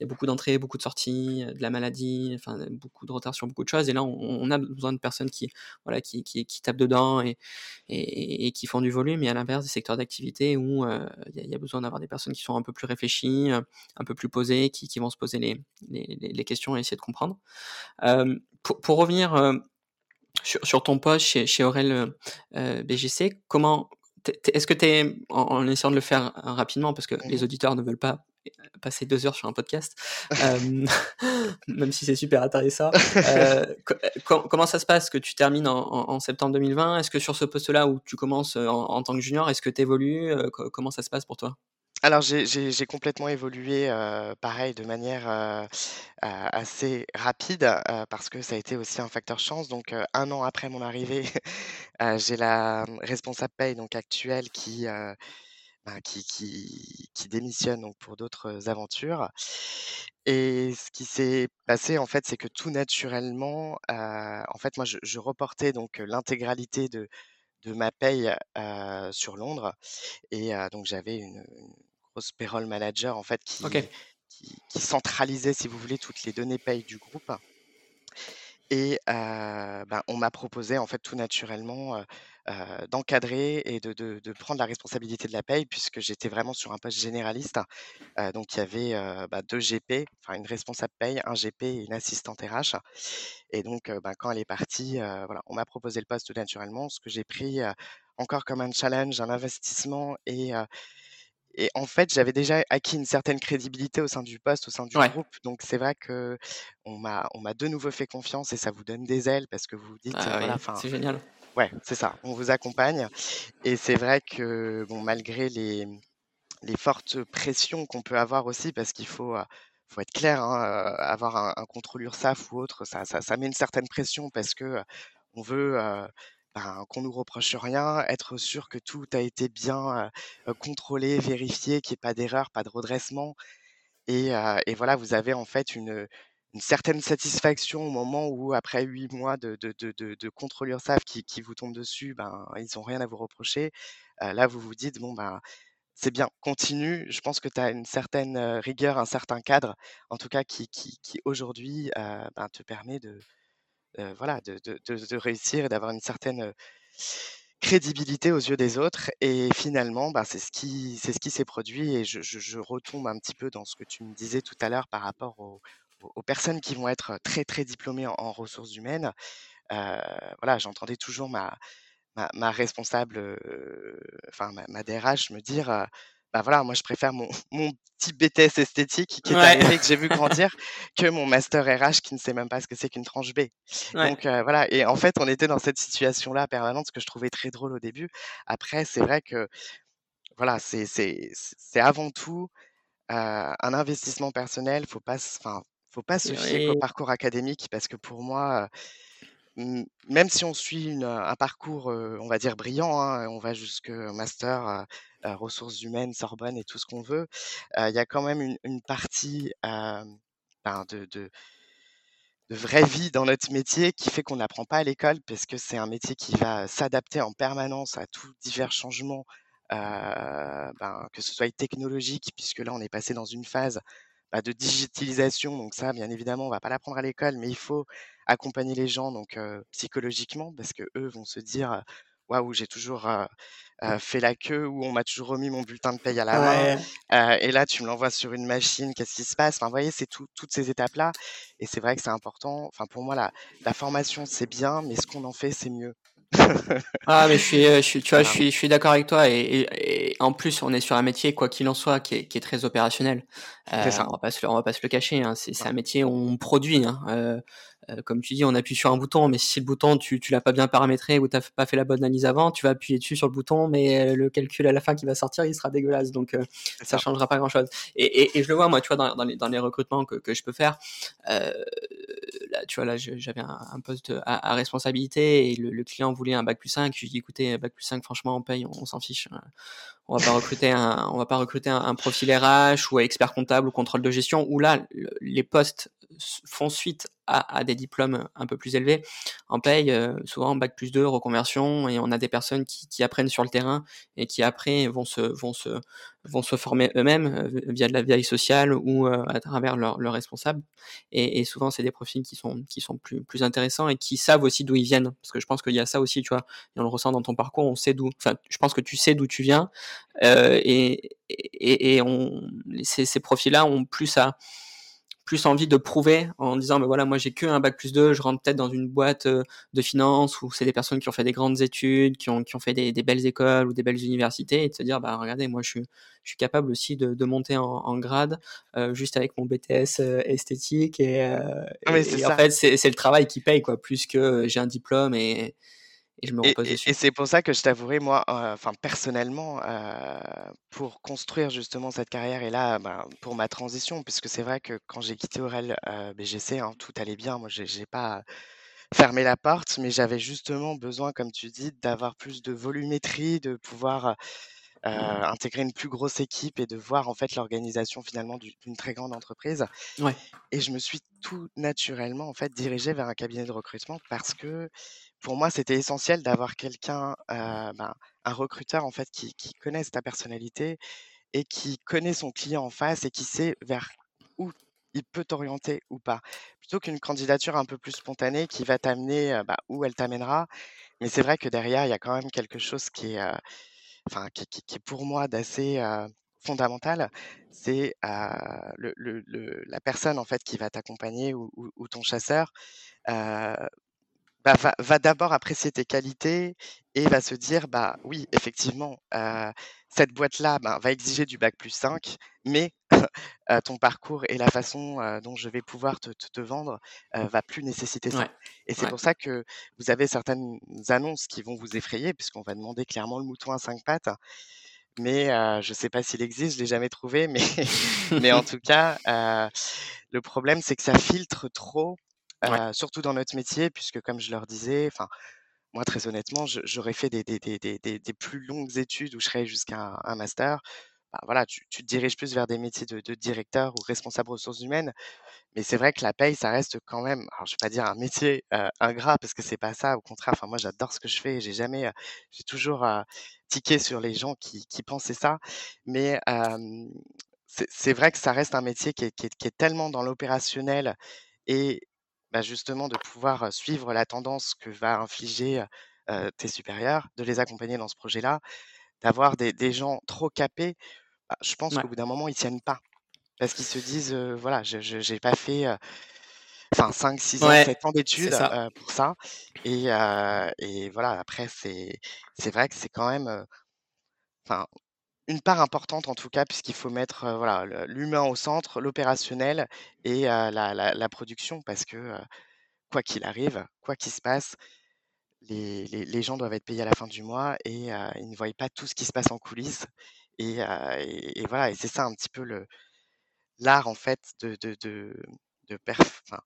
[SPEAKER 1] beaucoup d'entrées, beaucoup de sorties, de la maladie, enfin, beaucoup de retard sur beaucoup de choses et là, on a besoin de personnes qui, voilà, qui qui tapent dedans et et qui font du volume et à l'inverse des secteurs d'activité où, heu, il y a besoin d'avoir des personnes qui sont un peu plus réfléchies, un peu plus posées, qui qui vont se poser les les questions et essayer de comprendre. Hem, pour pour revenir, heu, sur sur ton poste chez chez Aurel, BGC, comment est-ce que tu es en en essayant de le faire rapidement parce que
[SPEAKER 2] Mmh
[SPEAKER 1] les auditeurs ne veulent pas passer 2 heures sur un podcast, hem, même si c'est super intéressant. Co com comment ça se passe que tu termines en en en septembre 2020? Est-ce que sur ce poste-là où tu commences, en tant que junior, est-ce que tu évolues? Comment ça se passe pour toi?
[SPEAKER 2] Alors j'ai complètement évolué, heu, pareil de manière, heu, a assez rapide, heu, parce que ça a été aussi un facteur chance. Donc heu, 1 an après mon arrivée, j'ai la, mmh, responsable paye donc actuelle bah, qui qui démissionne donc pour d'autres aventures. Et ce qui s'est passé en fait, c'est que tout naturellement, en fait moi je reportais donc l'intégralité de de ma paye, sur Londres. Et donc j'avais une grosse payroll manager en fait qui
[SPEAKER 1] OK.
[SPEAKER 2] qui qui centralisait si vous voulez toutes les données paye du groupe et heu, ben, on m'a proposé en fait tout naturellement, heu heu, d'encadrer et de de de prendre la responsabilité de la paye puisque j'étais vraiment sur un poste généraliste. Donc il y avait, bah, 2 GP, enfin une responsable paye, un GP et une assistante RH et donc bah, quand elle est partie, voilà, on m'a proposé le poste tout naturellement, ce que j'ai pris, encore comme un challenge, un investissement et et en fait, j'avais déjà acquis une certaine crédibilité au sein du poste, au sein du
[SPEAKER 1] Ouais.
[SPEAKER 2] groupe donc c'est vrai qu'on m'a on m'a de nouveau fait confiance et ça vous donne des ailes parce que vous vous dites,
[SPEAKER 1] Ah
[SPEAKER 2] voilà,
[SPEAKER 1] oui, c'est génial.
[SPEAKER 2] ouais, c'est ça, on vous accompagne et c'est vrai que, bon, malgré les, les fortes pressions qu'on peut avoir aussi parce qu'il faut, heu, faut être clair, hein, heu, avoir un un contrôle URSSAF ou autre, ça ça ça met une certaine pression parce que, heu, on veut, ben, qu'on nous reproche rien, être sûr que tout a été bien, contrôlé, vérifié, qu'il y ait pas d'erreur, pas de redressement et voilà, vous avez en fait une, certaine satisfaction au moment où après 8 mois de de de qui vous tombent dessus, ben, ils ont rien à vous reprocher. Là, vous vous dites: «Bon, ben, c'est bien, continue». Je pense que tu as une certaine, rigueur, un certain cadre, en tout cas qui aujourd'hui, ben, te permet de, voilà, de de réussir et d'avoir une certaine, heu, crédibilité aux yeux des autres et finalement, bah, c'est ce qui c'est ce qui s'est produit et je je retombe un petit peu dans ce que tu me disais tout à l'heure par rapport aux personnes qui vont être très, très diplômées en ressources humaines. Heu, voilà, j'entendais toujours ma ma responsable, enfin ma ma DRH me dire, «Bah, voilà, moi je préfère mon mon petit BTS esthétique qui est
[SPEAKER 1] Ouais.
[SPEAKER 2] arrivé, que j'ai vu grandir, que mon master RH qui ne sait même pas ce que c'est qu'une tranche B».
[SPEAKER 1] Ouais.
[SPEAKER 2] Donc voilà et en fait, on était dans cette situation-là permanente, ce que je trouvais très drôle au début. Après, c'est vrai que, voilà, c'est avant tout, un investissement personnel. Faut pas enfin, faut pas se fier
[SPEAKER 1] oui.
[SPEAKER 2] parcours académique parce que pour moi, même si on suit un parcours, on va dire brillant, hein, on va jusque master, ressources humaines, Sorbonne et tout ce qu'on veut, il y a quand même une partie, ben, de vraie vie dans notre métier qui fait qu'on n'apprend pas à l'école parce que c'est un métier qui va s'adapter en permanence à tous divers changements, ben, que ce soit technologique puisque là on est passé dans une phase, bah, de digitalisation donc ça bien évidemment on va pas l'apprendre à l'école mais il faut accompagner les gens donc psychologiquement parce qu'eux vont se dire, «Waouh j'ai toujours, fait la queue» ou «On m'a toujours remis mon bulletin de paye à la main,
[SPEAKER 1] Ouais.
[SPEAKER 2] et là tu me l'envoies sur une machine, qu'est-ce qui se passe?» enfin vous voyez c'est tout toutes ces étapes-là et c'est vrai que c'est important. Enfin pour moi la la formation c'est bien mais ce qu'on en fait c'est mieux.
[SPEAKER 1] Ah mais je suis, heu, je suis tu vois, je
[SPEAKER 2] Voilà.
[SPEAKER 1] suis je suis d'accord avec toi et et et en plus on est sur un métier quoi qu'il en soit qui est qui est très opérationnel.
[SPEAKER 2] C'est ça.
[SPEAKER 1] on va pas se on va pas se le cacher, hein, c'est un métier où on produit, hein, heu, comme tu dis on appuie sur un bouton mais si le bouton tu tu l'as pas bien paramétré ou tu as f pas fait la bonne analyse avant, tu vas appuyer dessus sur le bouton mais le calcul à la fin qui va sortir il sera dégueulasse donc ça
[SPEAKER 2] ça.
[SPEAKER 1] changera pas grand chose et et et je le vois moi tu vois dans dans les dans les recrutements que que je peux faire, là tu vois là j'avais un poste à responsabilité et le client voulait un bac+5, je lui dis: «Écoutez bac+5 franchement on paye, on s'en fiche, heu, on va pas recruter un on va pas recruter un profil RH ou expert comptable ou contrôle de gestion» où là le les postes font suite à des diplômes un peu plus élevés. En paye, heu, souvent bac+2 reconversion et on a des personnes qui apprennent sur le terrain et qui après vont se vont se vont se former eux-mêmes, heu, via de la veille sociale ou heu, à travers leurs leurs responsables et souvent c'est des profils qui sont qui sont plus plus intéressants et qui savent aussi d'où ils viennent. Parce que je pense qu'il y a ça aussi tu vois? Et on le ressent dans ton parcours, on sait d'où enfin je pense que tu sais d'où tu viens, et et et on ces ces profils-là ont plus à plus envie de prouver en disant: «Bah voilà moi j'ai qu'un bac+2, je rentre peut-être dans une boîte, heu, de finance» où c'est des personnes qui ont fait des grandes études, qui ont qui ont fait des des belles écoles ou des belles universités et de se dire: «Bah regardez moi je suis je suis capable aussi de de monter en en grade, heu, juste avec mon BTS, heu, esthétique» et et en fait c'est c'est le travail qui paye quoi plus que j'ai un diplôme et et je me repose
[SPEAKER 2] et et
[SPEAKER 1] dessus.
[SPEAKER 2] c'est pour ça que je t'avouerai moi, heu, enfin personnellement, heu, pour construire justement cette carrière et là, ben, pour ma transition puisque c'est vrai que quand j'ai quitté Aurel, heu, BGC, hein, tout allait bien. Moi j'ai pas fermé la porte mais j'avais justement besoin comme tu dis d'avoir plus de volumétrie, de pouvoir, intégrer une plus grosse équipe et de voir en fait l'organisation finalement d'u d'une très grande entreprise
[SPEAKER 1] Ouais.
[SPEAKER 2] et je me suis tout naturellement en fait dirigé vers un cabinet de recrutement parce que pour moi c'était essentiel d'avoir quelqu'un, heu, ben, un recruteur en fait qui qui connaisse ta personnalité et qui connaît son client en face et qui sait vers où il peut t'orienter ou pas. Plutôt qu'une candidature un peu plus spontanée qui va t'amener, heu, bah, où elle t'amènera. Mais c'est vrai que derrière il y a quand même quelque chose qui est, heu, enfin qui qui qui est pour moi d'assez, fondamental. C'est, la personne en fait qui va t'accompagner ou ton chasseur, bah, va d'abord apprécier tes qualités et va se dire: «Bah oui effectivement, cette boîte-là, ben, va exiger du bac+5 mais heu, ton parcours et la façon, heu, dont je vais pouvoir te te te vendre, heu, va plus nécessiter ça»
[SPEAKER 1] Ouais,
[SPEAKER 2] et c'est
[SPEAKER 1] ouais.
[SPEAKER 2] pour ça que vous avez certaines annonces qui vont vous effrayer puisqu'on va demander clairement le mouton à 5 pattes. Mais je sais pas s'il existe, je l'ai jamais trouvé mais mais en tout cas, le problème c'est que ça filtre trop,
[SPEAKER 1] Ouais.
[SPEAKER 2] surtout dans notre métier puisque comme je leur disais, enfin moi très honnêtement j'aurais fait des des des des des des plus longues études où je serais jusqu'à un un master. Bah, voilà tu tu te diriges plus vers des métiers de directeur ou responsable ressources humaines. Mais c'est vrai que la paye ça reste quand même, alors je vais pas dire un métier, heu, ingrat parce que c'est pas ça au contraire, enfin moi j'adore ce que je fais j'ai jamais, heu, j'ai toujours, heu, tiqué sur les gens qui qui pensaient ça. Mais c'est vrai que ça reste un métier qui est qui est tellement dans l'opérationnel et bah, justement de pouvoir suivre la tendance que va infliger, tes supérieurs, de les accompagner dans ce projet-là, d'avoir des des gens trop capés, bah, je pense
[SPEAKER 1] Ouais.
[SPEAKER 2] qu'au bout d'un moment ils tiennent pas. Parce qu'ils se disent, «Voilà je j'ai pas fait, heu, enfin 5-6 ans,
[SPEAKER 1] Ouais,
[SPEAKER 2] 7 ans d'études,
[SPEAKER 1] ça.
[SPEAKER 2] pour ça» et et voilà après c'est vrai que c'est quand même, enfin une part importante en tout cas puisqu'il faut mettre, voilà l'humain au centre, l'opérationnel et la la la production parce que, quoi qu'il arrive, quoi qu'il se passe, les les les gens doivent être payés à la fin du mois et ils ne voient pas tout ce qui se passe en coulisses et voilà et c'est ça un petit peu l'art en fait de de de perf enfin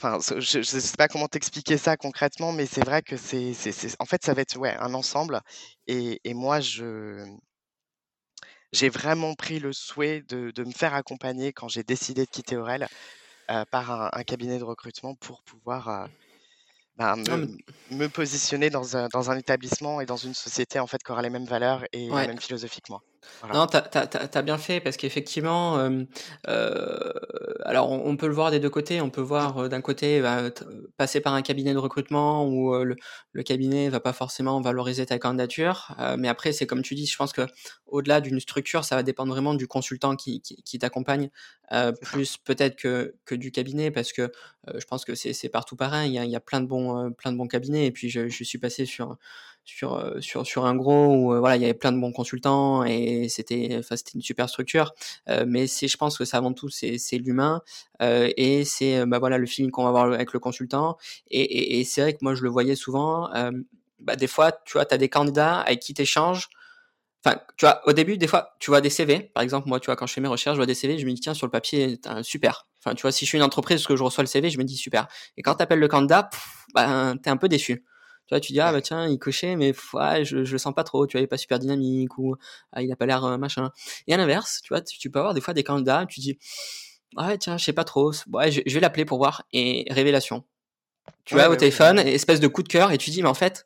[SPEAKER 2] je ne sais pas comment t'expliquer ça concrètement, mais c'est vrai que c'est, en fait, ça va être ouais, un ensemble. Et, moi, je, j'ai vraiment pris le souhait de, de me faire accompagner quand j'ai décidé de quitter Aurel par un, cabinet de recrutement pour pouvoir bah, me, positionner dans un, dans un, établissement et dans une société en fait qui aura les mêmes valeurs et la même philosophie que moi.
[SPEAKER 1] Non, tu as, bien fait parce qu'effectivement, euh, euh, alors on, peut le voir des deux côtés. On peut voir euh, d'un côté bah, passer par un cabinet de recrutement où le, le, cabinet va pas forcément valoriser ta candidature. mais après, c'est comme tu dis, je pense que au-delà d'une structure, ça va dépendre vraiment du consultant qui, qui, t'accompagne, plus peut-être que, que du cabinet parce que je pense que c'est partout pareil. Il y, a, plein de bons, plein de bons cabinets. Et puis je, je suis passé sur sur, euh, sur, sur un gros où euh, voilà, il y avait plein de bons consultants et c'était enfin, c'était une super structure. Euh, mais c'est, je pense que c'est avant tout, c'est, l'humain et c'est bah, voilà, le feeling qu'on va avoir avec le consultant. Et, c'est vrai que moi, je le voyais souvent. Bah, des fois, tu vois, tu as des candidats avec qui tu échanges. Enfin, tu vois, au début, des fois, tu vois des CV. Par exemple, moi, tu vois, quand je fais mes recherches, je vois des CV, je me dis, tiens, sur le papier, super. Enfin, tu vois, si je suis une entreprise, que je reçois le CV, je me dis, super. Et quand tu appelles le candidat, bah, tu es un peu déçu. Tu vois, tu dis, ah bah tiens, il cochait, mais ouais, je, je le sens pas trop, tu vois, il est pas super dynamique, ou ah, il a pas l'air euh, machin. Et à l'inverse, tu vois, tu, peux avoir des fois des candidats, tu dis, ah ouais, tiens, je sais pas trop, ouais, je, vais l'appeler pour voir, et révélation. Tu vois, au téléphone, espèce de coup de cœur, et tu dis, mais en fait,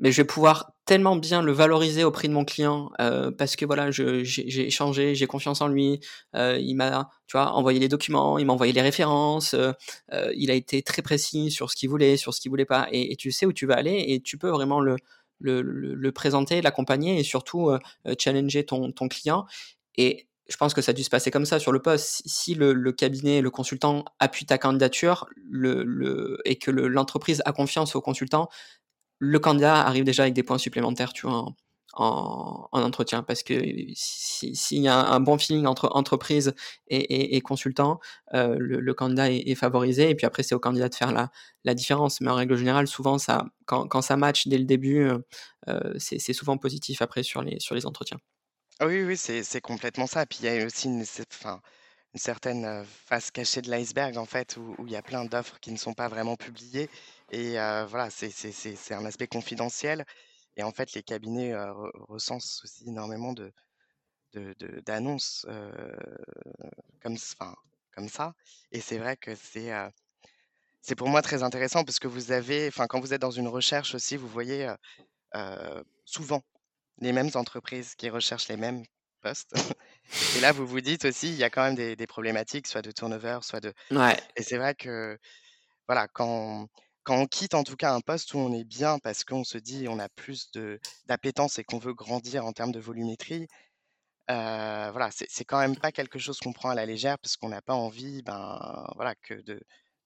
[SPEAKER 1] mais je vais pouvoir tellement bien le valoriser au prix de mon client euh, parce que voilà, j'ai échangé, j'ai confiance en lui. Euh, il m'a, tu vois, envoyé les documents, il m'a envoyé les références. Euh, il a été très précis sur ce qu'il voulait, sur ce qu'il voulait pas, et, tu sais où tu vas aller et tu peux vraiment le le, le, présenter, l'accompagner et surtout challenger ton, ton client. Et je pense que ça a dû se passer comme ça sur le poste. Si le, le cabinet, le consultant appuie ta candidature le, le, et que l'entreprise a confiance au consultant, le candidat arrive déjà avec des points supplémentaires, tu vois, en, entretien, parce que s'il y a un bon feeling entre entreprise et, consultant, euh, le, candidat est, favorisé, et puis après c'est au candidat de faire la, différence. Mais en règle générale, souvent, ça, quand, ça match dès le début, euh, euh, c'est souvent positif après sur les, sur les entretiens.
[SPEAKER 2] Ah oui, oui, c'est complètement ça. Puis il y a aussi une, certaine face cachée de l'iceberg, en fait, où il y a plein d'offres qui ne sont pas vraiment publiées et voilà, c'est un aspect confidentiel. Et en fait, les cabinets recensent aussi énormément de, d'annonces comme, comme ça. Et c'est vrai que c'est c'est pour moi très intéressant parce que vous avez, enfin, quand vous êtes dans une recherche aussi, vous voyez souvent les mêmes entreprises qui recherchent les mêmes postes. Et là, vous vous dites aussi, il y a quand même des, des problématiques, soit de turnover, soit de.
[SPEAKER 1] Ouais.
[SPEAKER 2] Et c'est vrai que, voilà, quand, quand on quitte en tout cas un poste où on est bien parce qu'on se dit on a plus d'appétence et qu'on veut grandir en termes de volumétrie, euh, voilà, c'est quand même pas quelque chose qu'on prend à la légère parce qu'on n'a pas envie ben, voilà, que de,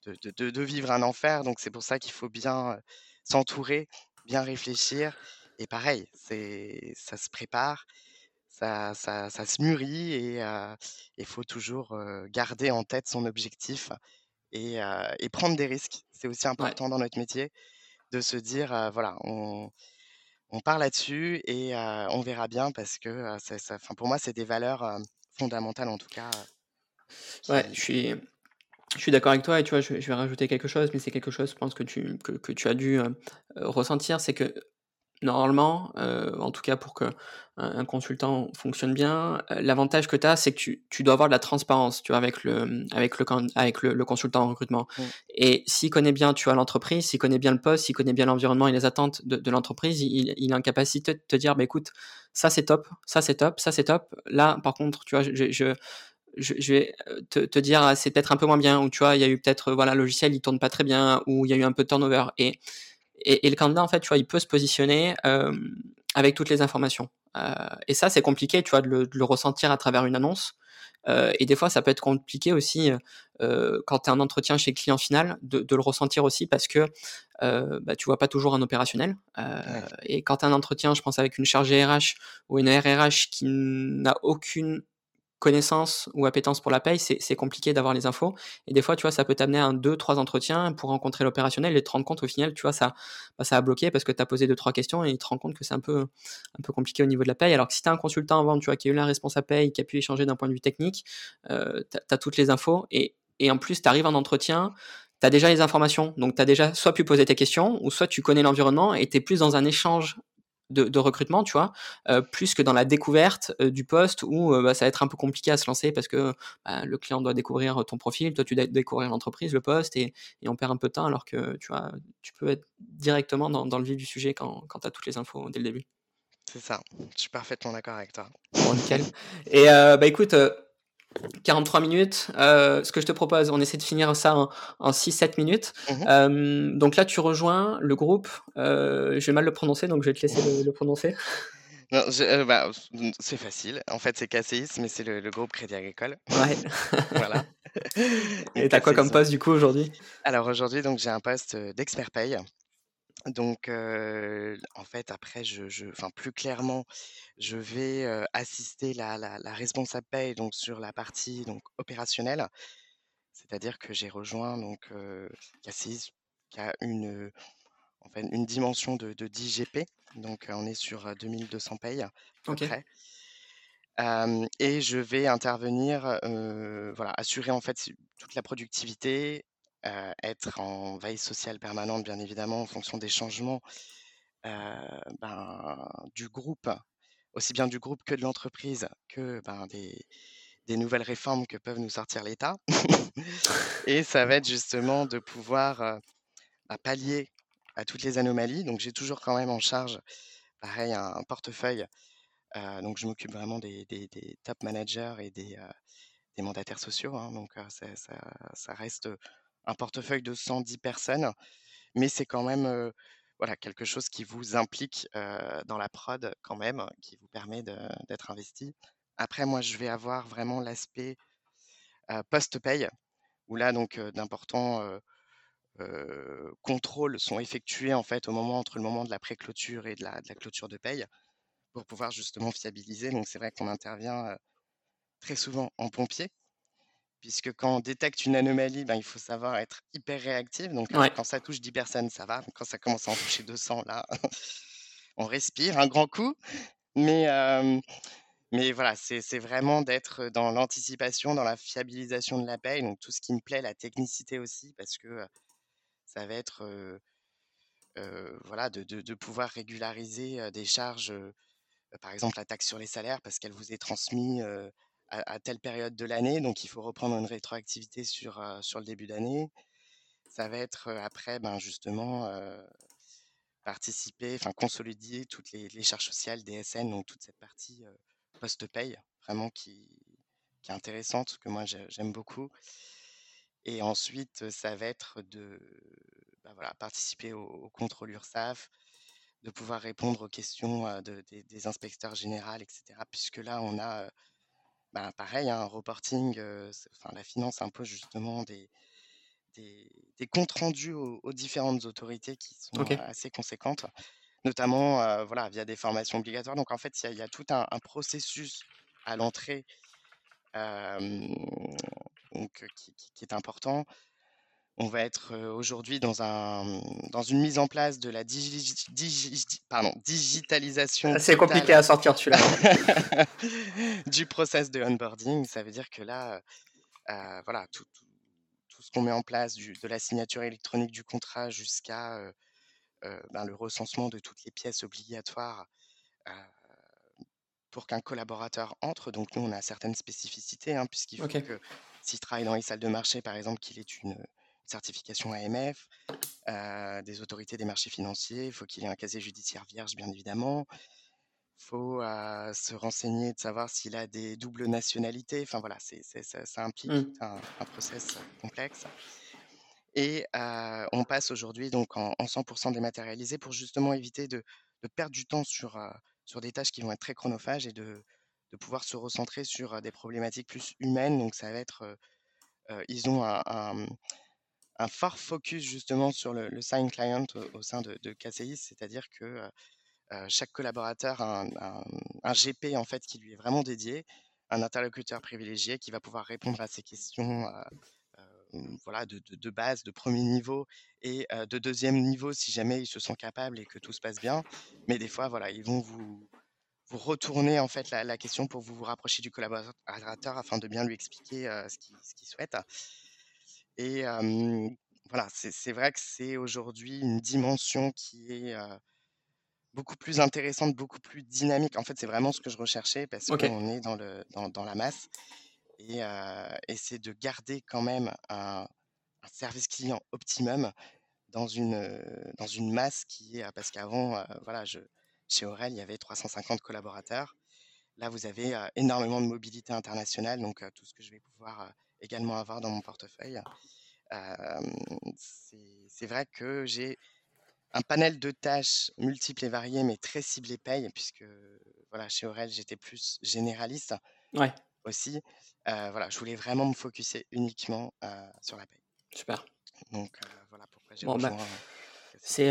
[SPEAKER 2] de, de, vivre un enfer. Donc c'est pour ça qu'il faut bien s'entourer, bien réfléchir. Et pareil, ça se prépare, ça, ça, ça se mûrit et il faut toujours garder en tête son objectif et, et prendre des risques. C'est aussi important dans notre métier de se dire, voilà, on, on part là-dessus et on verra bien parce que ça, ça, pour moi, c'est des valeurs fondamentales en tout cas.
[SPEAKER 1] Ouais, je suis, je suis d'accord avec toi et tu vois, je, vais rajouter quelque chose, mais c'est quelque chose, je pense, que tu, que, que tu as dû ressentir, c'est que normalement, euh, en tout cas pour que un, consultant fonctionne bien, euh, l'avantage que tu as, c'est que tu, tu, dois avoir de la transparence, tu vois, avec le, avec le, avec le, consultant en recrutement. Mmh. Et s'il connaît bien, tu vois, l'entreprise, s'il connaît bien le poste, s'il connaît bien l'environnement et les attentes de, de l'entreprise, il, il, a une capacité de te dire, bah, écoute, ça c'est top, ça c'est top, ça c'est top. Là, par contre, tu vois, je, je je, vais euh, te, te dire ah, c'est peut-être un peu moins bien ou tu vois il y a eu peut-être voilà le logiciel il tourne pas très bien ou il y a eu un peu de turnover et et, le candidat, en fait, tu vois, il peut se positionner euh, avec toutes les informations. Euh, et ça, c'est compliqué, tu vois, de le, ressentir à travers une annonce. Euh, et des fois, ça peut être compliqué aussi quand tu as un entretien chez le client final, de, le ressentir aussi parce que bah, tu vois pas toujours un opérationnel. Et quand tu as un entretien, je pense, avec une chargée RH ou une RRH qui n'a aucune connaissance ou appétence pour la paye, c'est compliqué d'avoir les infos. Et des fois, tu vois, ça peut t'amener un, deux, trois entretiens pour rencontrer l'opérationnel et te rendre compte au final, tu vois, ça, bah, ça a bloqué parce que tu as posé deux, trois questions et tu te rends compte que c'est un peu, un peu compliqué au niveau de la paye. Alors que si tu as un consultant avant, tu vois, qui a eu la responsable paye, qui a pu échanger d'un point de vue technique, euh, tu as, toutes les infos et, et en plus, tu arrives en entretien, tu as déjà les informations. Donc, tu as déjà soit pu poser tes questions, ou soit tu connais l'environnement et tu es plus dans un échange de, recrutement, tu vois, euh, plus que dans la découverte euh, du poste où euh, bah, ça va être un peu compliqué à se lancer parce que bah, le client doit découvrir ton profil, toi tu dois découvrir l'entreprise, le poste, et, on perd un peu de temps alors que tu vois, tu peux être directement dans, le vif du sujet quand, quand tu as toutes les infos dès le début.
[SPEAKER 2] C'est ça, je suis parfaitement d'accord avec toi.
[SPEAKER 1] Bon, nickel. Et bah écoute, 43 minutes. Euh, ce que je te propose, on essaie de finir ça en, 6-7 minutes. Mmh euh, donc là, tu rejoins le groupe. Euh, je vais mal le prononcer, donc je vais te laisser le, prononcer.
[SPEAKER 2] Bah, c'est facile. En fait, c'est KCIS, mais c'est le, groupe Crédit Agricole. Ouais.
[SPEAKER 1] voilà. Et tu as quoi comme poste du coup aujourd'hui?
[SPEAKER 2] Alors aujourd'hui, donc j'ai un poste d'expert paye. Donc, en fait, après, je, enfin, plus clairement, je vais assister la, la, responsable paye donc sur la partie donc opérationnelle, c'est-à-dire que j'ai rejoint donc Cassis qui a une, une dimension de, de 10 GP, donc on est sur 2200 payes à peu près. et je vais intervenir, voilà, assurer en fait toute la productivité, euh, être en veille sociale permanente, bien évidemment, en fonction des changements euh, ben, du groupe, aussi bien du groupe que de l'entreprise, que ben, des, nouvelles réformes que peuvent nous sortir l'État. Et ça va être justement de pouvoir euh, bah, pallier à toutes les anomalies. Donc j'ai toujours quand même en charge, pareil, un, portefeuille. donc je m'occupe vraiment des, top managers et des, mandataires sociaux. Hein. donc ça, reste un portefeuille de 110 personnes, mais c'est quand même voilà, quelque chose qui vous implique dans la prod quand même, qui vous permet d'être investi. Après, moi, je vais avoir vraiment l'aspect post-paye, où là, donc, d'importants contrôles sont effectués en fait au moment entre le moment de la pré-clôture et de la, de la, clôture de paye pour pouvoir justement fiabiliser. Donc, c'est vrai qu'on intervient très souvent en pompier puisque quand on détecte une anomalie, ben, il faut savoir être hyper réactif. Donc, quand ça touche 10 personnes, ça va. Quand ça commence à en toucher 200, là, on respire un grand coup. Mais, mais voilà, c'est vraiment d'être dans l'anticipation, dans la fiabilisation de la paye. Donc, tout ce qui me plaît, la technicité aussi, parce que ça va être voilà, de, de, pouvoir régulariser des charges, par exemple la taxe sur les salaires, parce qu'elle vous est transmise à, telle période de l'année, donc il faut reprendre une rétroactivité sur, sur le début d'année. Ça va être après, ben, justement, participer, enfin consolider toutes les, charges sociales, DSN, donc toute cette partie post-paye, vraiment qui, qui, est intéressante, que moi j'aime beaucoup. Et ensuite, ça va être de ben, voilà, participer au, contrôle URSAF, de pouvoir répondre aux questions des, des, inspecteurs généraux, etc. Puisque là, on a bah, pareil, un hein, reporting, enfin, la finance impose justement des, des, comptes rendus aux, différentes autorités qui sont assez conséquentes, notamment voilà, via des formations obligatoires. Donc en fait, il y, a tout un, processus à l'entrée qui, est important. On va être aujourd'hui dans, un, dans une mise en place de la pardon, digitalisation.
[SPEAKER 1] C'est compliqué à sortir celui-là.
[SPEAKER 2] du process de onboarding. Ça veut dire que là, voilà, tout, tout, ce qu'on met en place, du, de la signature électronique du contrat jusqu'à ben, le recensement de toutes les pièces obligatoires pour qu'un collaborateur entre. Donc nous, on a certaines spécificités, hein, puisqu'il faut que s'il travaille dans les salles de marché, par exemple, qu'il ait une certification AMF, euh, des autorités des marchés financiers, il faut qu'il ait un casier judiciaire vierge, bien évidemment. Il faut euh, se renseigner de savoir s'il a des doubles nationalités. Enfin voilà, c'est, ça, implique mmh. un, process complexe. Et euh, on passe aujourd'hui donc en, 100% dématérialisé pour justement éviter de, perdre du temps sur, sur des tâches qui vont être très chronophages et de, de pouvoir se recentrer sur des problématiques plus humaines. Donc ça va être, ils ont un un fort focus justement sur le, sign client au, sein de, de c'est-à-dire que chaque collaborateur a un, GP en fait qui lui est vraiment dédié, un interlocuteur privilégié qui va pouvoir répondre à ces questions voilà, de, base, de premier niveau et de deuxième niveau si jamais ils se sont capables et que tout se passe bien. Mais des fois, voilà, ils vont vous, vous retourner en fait la, question pour vous, vous rapprocher du collaborateur afin de bien lui expliquer ce qu'il souhaite. Et voilà, c'est c'est vrai que c'est aujourd'hui une dimension qui est, heu, beaucoup plus intéressante, beaucoup plus dynamique. En fait, c'est vraiment ce que je recherchais parce
[SPEAKER 1] OK.
[SPEAKER 2] qu'on est dans le dans dans la masse et heu et c'est de garder quand même un un service client optimum dans une, heu, dans une masse qui est, heu parce qu'avant, heu, voilà, je chez Aurel, il y avait 350 collaborateurs. Là, vous avez, heu, énormément de mobilité internationale, donc heu, tout ce que je vais pouvoir, heu, également avoir dans mon portefeuille. C'est vrai que j'ai un panel de tâches multiples et variées, mais très ciblées paye puisque, voilà, chez Aurel, j'étais plus généraliste
[SPEAKER 1] Ouais,
[SPEAKER 2] aussi. Voilà, je voulais vraiment me focuser uniquement, sur la paye.
[SPEAKER 1] super.
[SPEAKER 2] Donc voilà pourquoi j'ai
[SPEAKER 1] Bon, bah,
[SPEAKER 2] rejoint
[SPEAKER 1] c'est,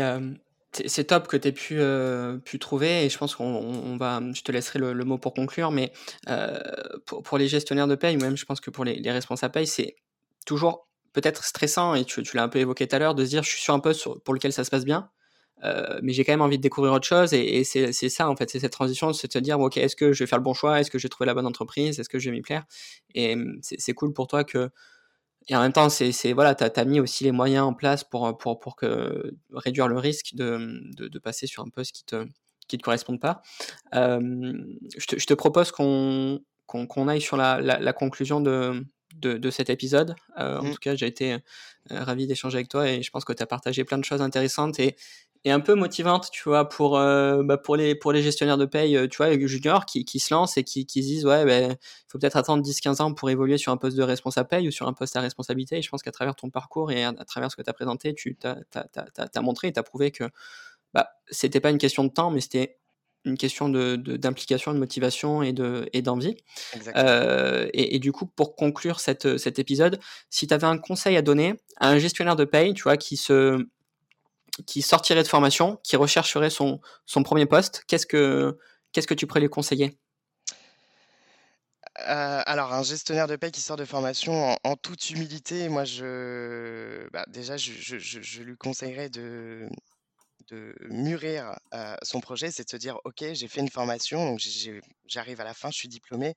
[SPEAKER 1] c'est top que tu aies pu, heu, pu trouver et je pense qu'on on on va je te laisserai le mot pour conclure, mais heu, pour les gestionnaires de paye ou même je pense que pour les les responsables paye, c'est toujours peut-être stressant et tu l'as un peu évoqué tout à l'heure de se dire: «Je suis sur un poste pour lequel ça se passe bien, heu, mais j'ai quand même envie de découvrir autre chose» et c'est ça en fait, c'est cette transition, c'est de se dire: «OK, est-ce que je vais faire le bon choix? Est-ce que je vais trouver la bonne entreprise? Est-ce que je vais m'y plaire?» et c'est cool pour toi que Et en même temps, c'est c'est voilà, tu as mis aussi les moyens en place pour, pour pour que réduire le risque de, mmh, de de passer sur un poste qui te qui te corresponde pas. Je te je te propose qu'on qu'on qu'on aille sur la la la conclusion de de de cet épisode. Heu, en
[SPEAKER 2] Mmh,
[SPEAKER 1] tout cas, j'ai été, heu, ravi d'échanger avec toi et je pense que tu as partagé plein de choses intéressantes et et un peu motivantes, tu vois? Pour, heu, bah, pour les pour les gestionnaires de paye, heu, tu vois? Juniors qui qui se lancent et qui qui se disent: «Ouais, beh, il faut peut-être attendre 10-15 ans pour évoluer sur un poste de responsable paye ou sur un poste à responsabilité» et je pense qu'à travers ton parcours et à à travers ce que tu as présenté, tu tu as montré et tu as prouvé que bah, c'était pas une question de temps, mais c'était une question de de d'implication, de motivation et de et d'envie. Heu et et du coup, pour conclure cet, cet épisode, si tu avais un conseil à donner à un gestionnaire de paye, tu vois, qui se qui sortirait de formation, qui rechercherait son son premier poste, qu'est-ce que que tu pourrais lui conseiller?
[SPEAKER 2] Heu, alors un gestionnaire de paie qui sort de formation, en toute humilité, moi je bah, déjà je je lui conseillerais de de mûrir, heu, son projet. C'est de se dire: «OK, j'ai fait une formation, j'arrive à la fin, je suis diplômé,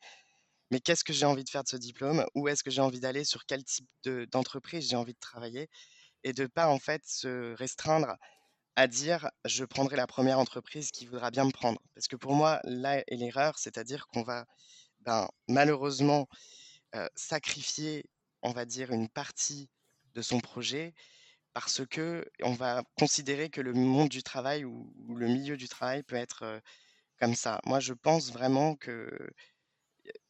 [SPEAKER 2] mais qu'est-ce que j'ai envie de faire de ce diplôme? Où est-ce que j'ai envie d'aller? Sur quel type de d'entreprise j'ai envie de travailler?» Et de pas, en fait, se restreindre à dire: «Je prendrai la première entreprise qui voudra bien me prendre». Parce que pour moi, là est l'erreur, c'est-à-dire qu'on va, ben, malheureusement heu, sacrifier, on va dire, une partie de son projet parce que on va considérer que le monde du travail ou le milieu du travail peut être, comme ça. Moi, je pense vraiment que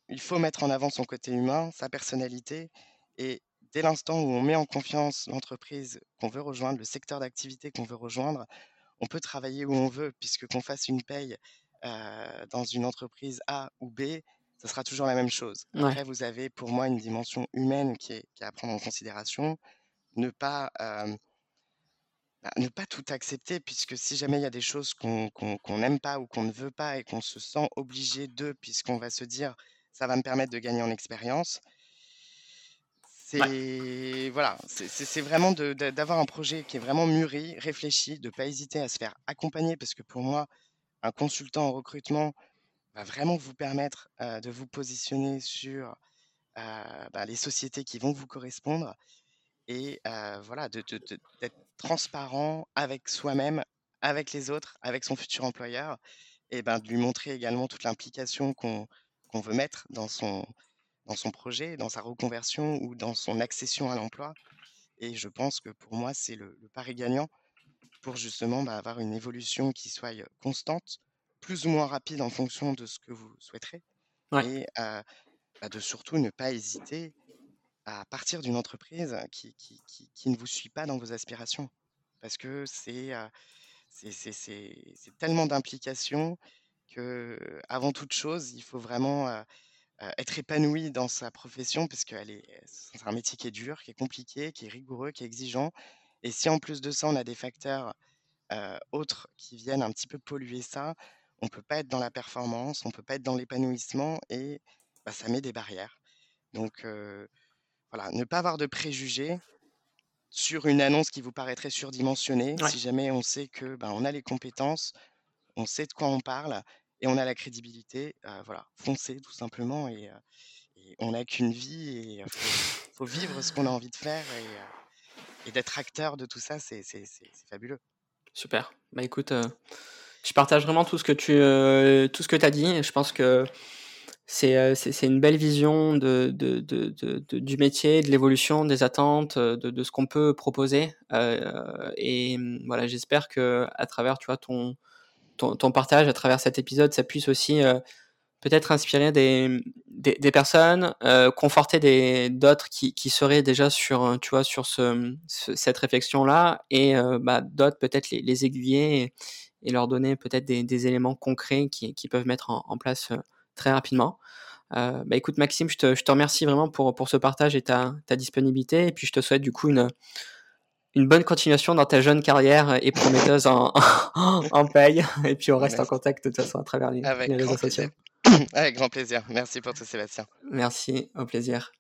[SPEAKER 2] il faut mettre en avant son côté humain, sa personnalité et dès l'instant où on met en confiance l'entreprise qu'on veut rejoindre, le secteur d'activité qu'on veut rejoindre, on peut travailler où on veut puisque qu'on fasse une paye, heu, dans une entreprise A ou B, ça sera toujours la même chose.
[SPEAKER 1] Ouais,
[SPEAKER 2] Après, vous avez pour moi une dimension humaine qui est qui est à prendre en considération. Ne pas, hem, bah, ne pas tout accepter puisque si jamais il y a des choses qu'on n'aime pas ou qu'on ne veut pas et qu'on se sent obligé de, puisqu'on va se dire: «Ça va me permettre de gagner en expérience», c'est voilà, c'est vraiment d'avoir un projet qui est vraiment mûri, réfléchi, de pas hésiter à se faire accompagner parce que pour moi, un consultant en recrutement va vraiment vous permettre, heu, de vous positionner sur, heu, bah, les sociétés qui vont vous correspondre et heu, voilà, d'être transparent avec soi-même, avec les autres, avec son futur employeur et ben, de lui montrer également toute l'implication qu'on veut mettre dans son dans son projet, dans sa reconversion ou dans son accession à l'emploi et je pense que pour moi, c'est le le pari gagnant pour justement, bah, avoir une évolution qui soit, heu, constante, plus ou moins rapide en fonction de ce que vous souhaiterez
[SPEAKER 1] ouais,
[SPEAKER 2] et heu, bah, de surtout ne pas hésiter à partir d'une entreprise qui qui qui qui ne vous suit pas dans vos aspirations. Parce que c'est, c'est tellement d'implications qu'avant toute chose, il faut vraiment, heu heu, être épanoui dans sa profession parce qu'elle est c'est un métier qui est dur, qui est compliqué, qui est rigoureux, qui est exigeant et si en plus de ça, on a des facteurs, heu, autres qui viennent un petit peu polluer ça, on peut pas être dans la performance, on peut pas être dans l'épanouissement et bah, ça met des barrières. Donc voilà, ne pas avoir de préjugés sur une annonce qui vous paraîtrait surdimensionnée.
[SPEAKER 1] ouais.
[SPEAKER 2] Si jamais on sait que, ben, on a les compétences, on sait de quoi on parle et on a la crédibilité, heu, voilà, foncez tout simplement et heu et on n'a qu'une vie et heu, faut faut vivre ce qu'on a envie de faire et d'être acteur de tout ça, c'est fabuleux.
[SPEAKER 1] Super. Bah écoute, je partage vraiment tout ce que tu tout ce que as dit. Je pense que c'est une belle vision de, de, de, du métier, de l'évolution, des attentes, de, ce qu'on peut proposer. et voilà, j'espère que à travers tu vois ton, ton, partage, à travers cet épisode, ça puisse aussi peut-être inspirer des, des, personnes, euh, conforter d'autres qui, qui seraient déjà sur tu vois sur ce, cette réflexion là et euh, bah, d'autres peut-être les, aiguiller et, leur donner peut-être des, éléments concrets qui, qui peuvent mettre en, place euh, très rapidement. Euh, bah écoute Maxime, je te, je te remercie vraiment pour, pour ce partage et ta, ta disponibilité et puis je te souhaite du coup une une bonne continuation dans ta jeune carrière et prometteuse en, en, paye. Et puis on reste en contact de toute façon à travers les, les réseaux sociaux.
[SPEAKER 2] Avec grand plaisir. Merci pour tout, Sébastien.
[SPEAKER 1] Merci, au plaisir.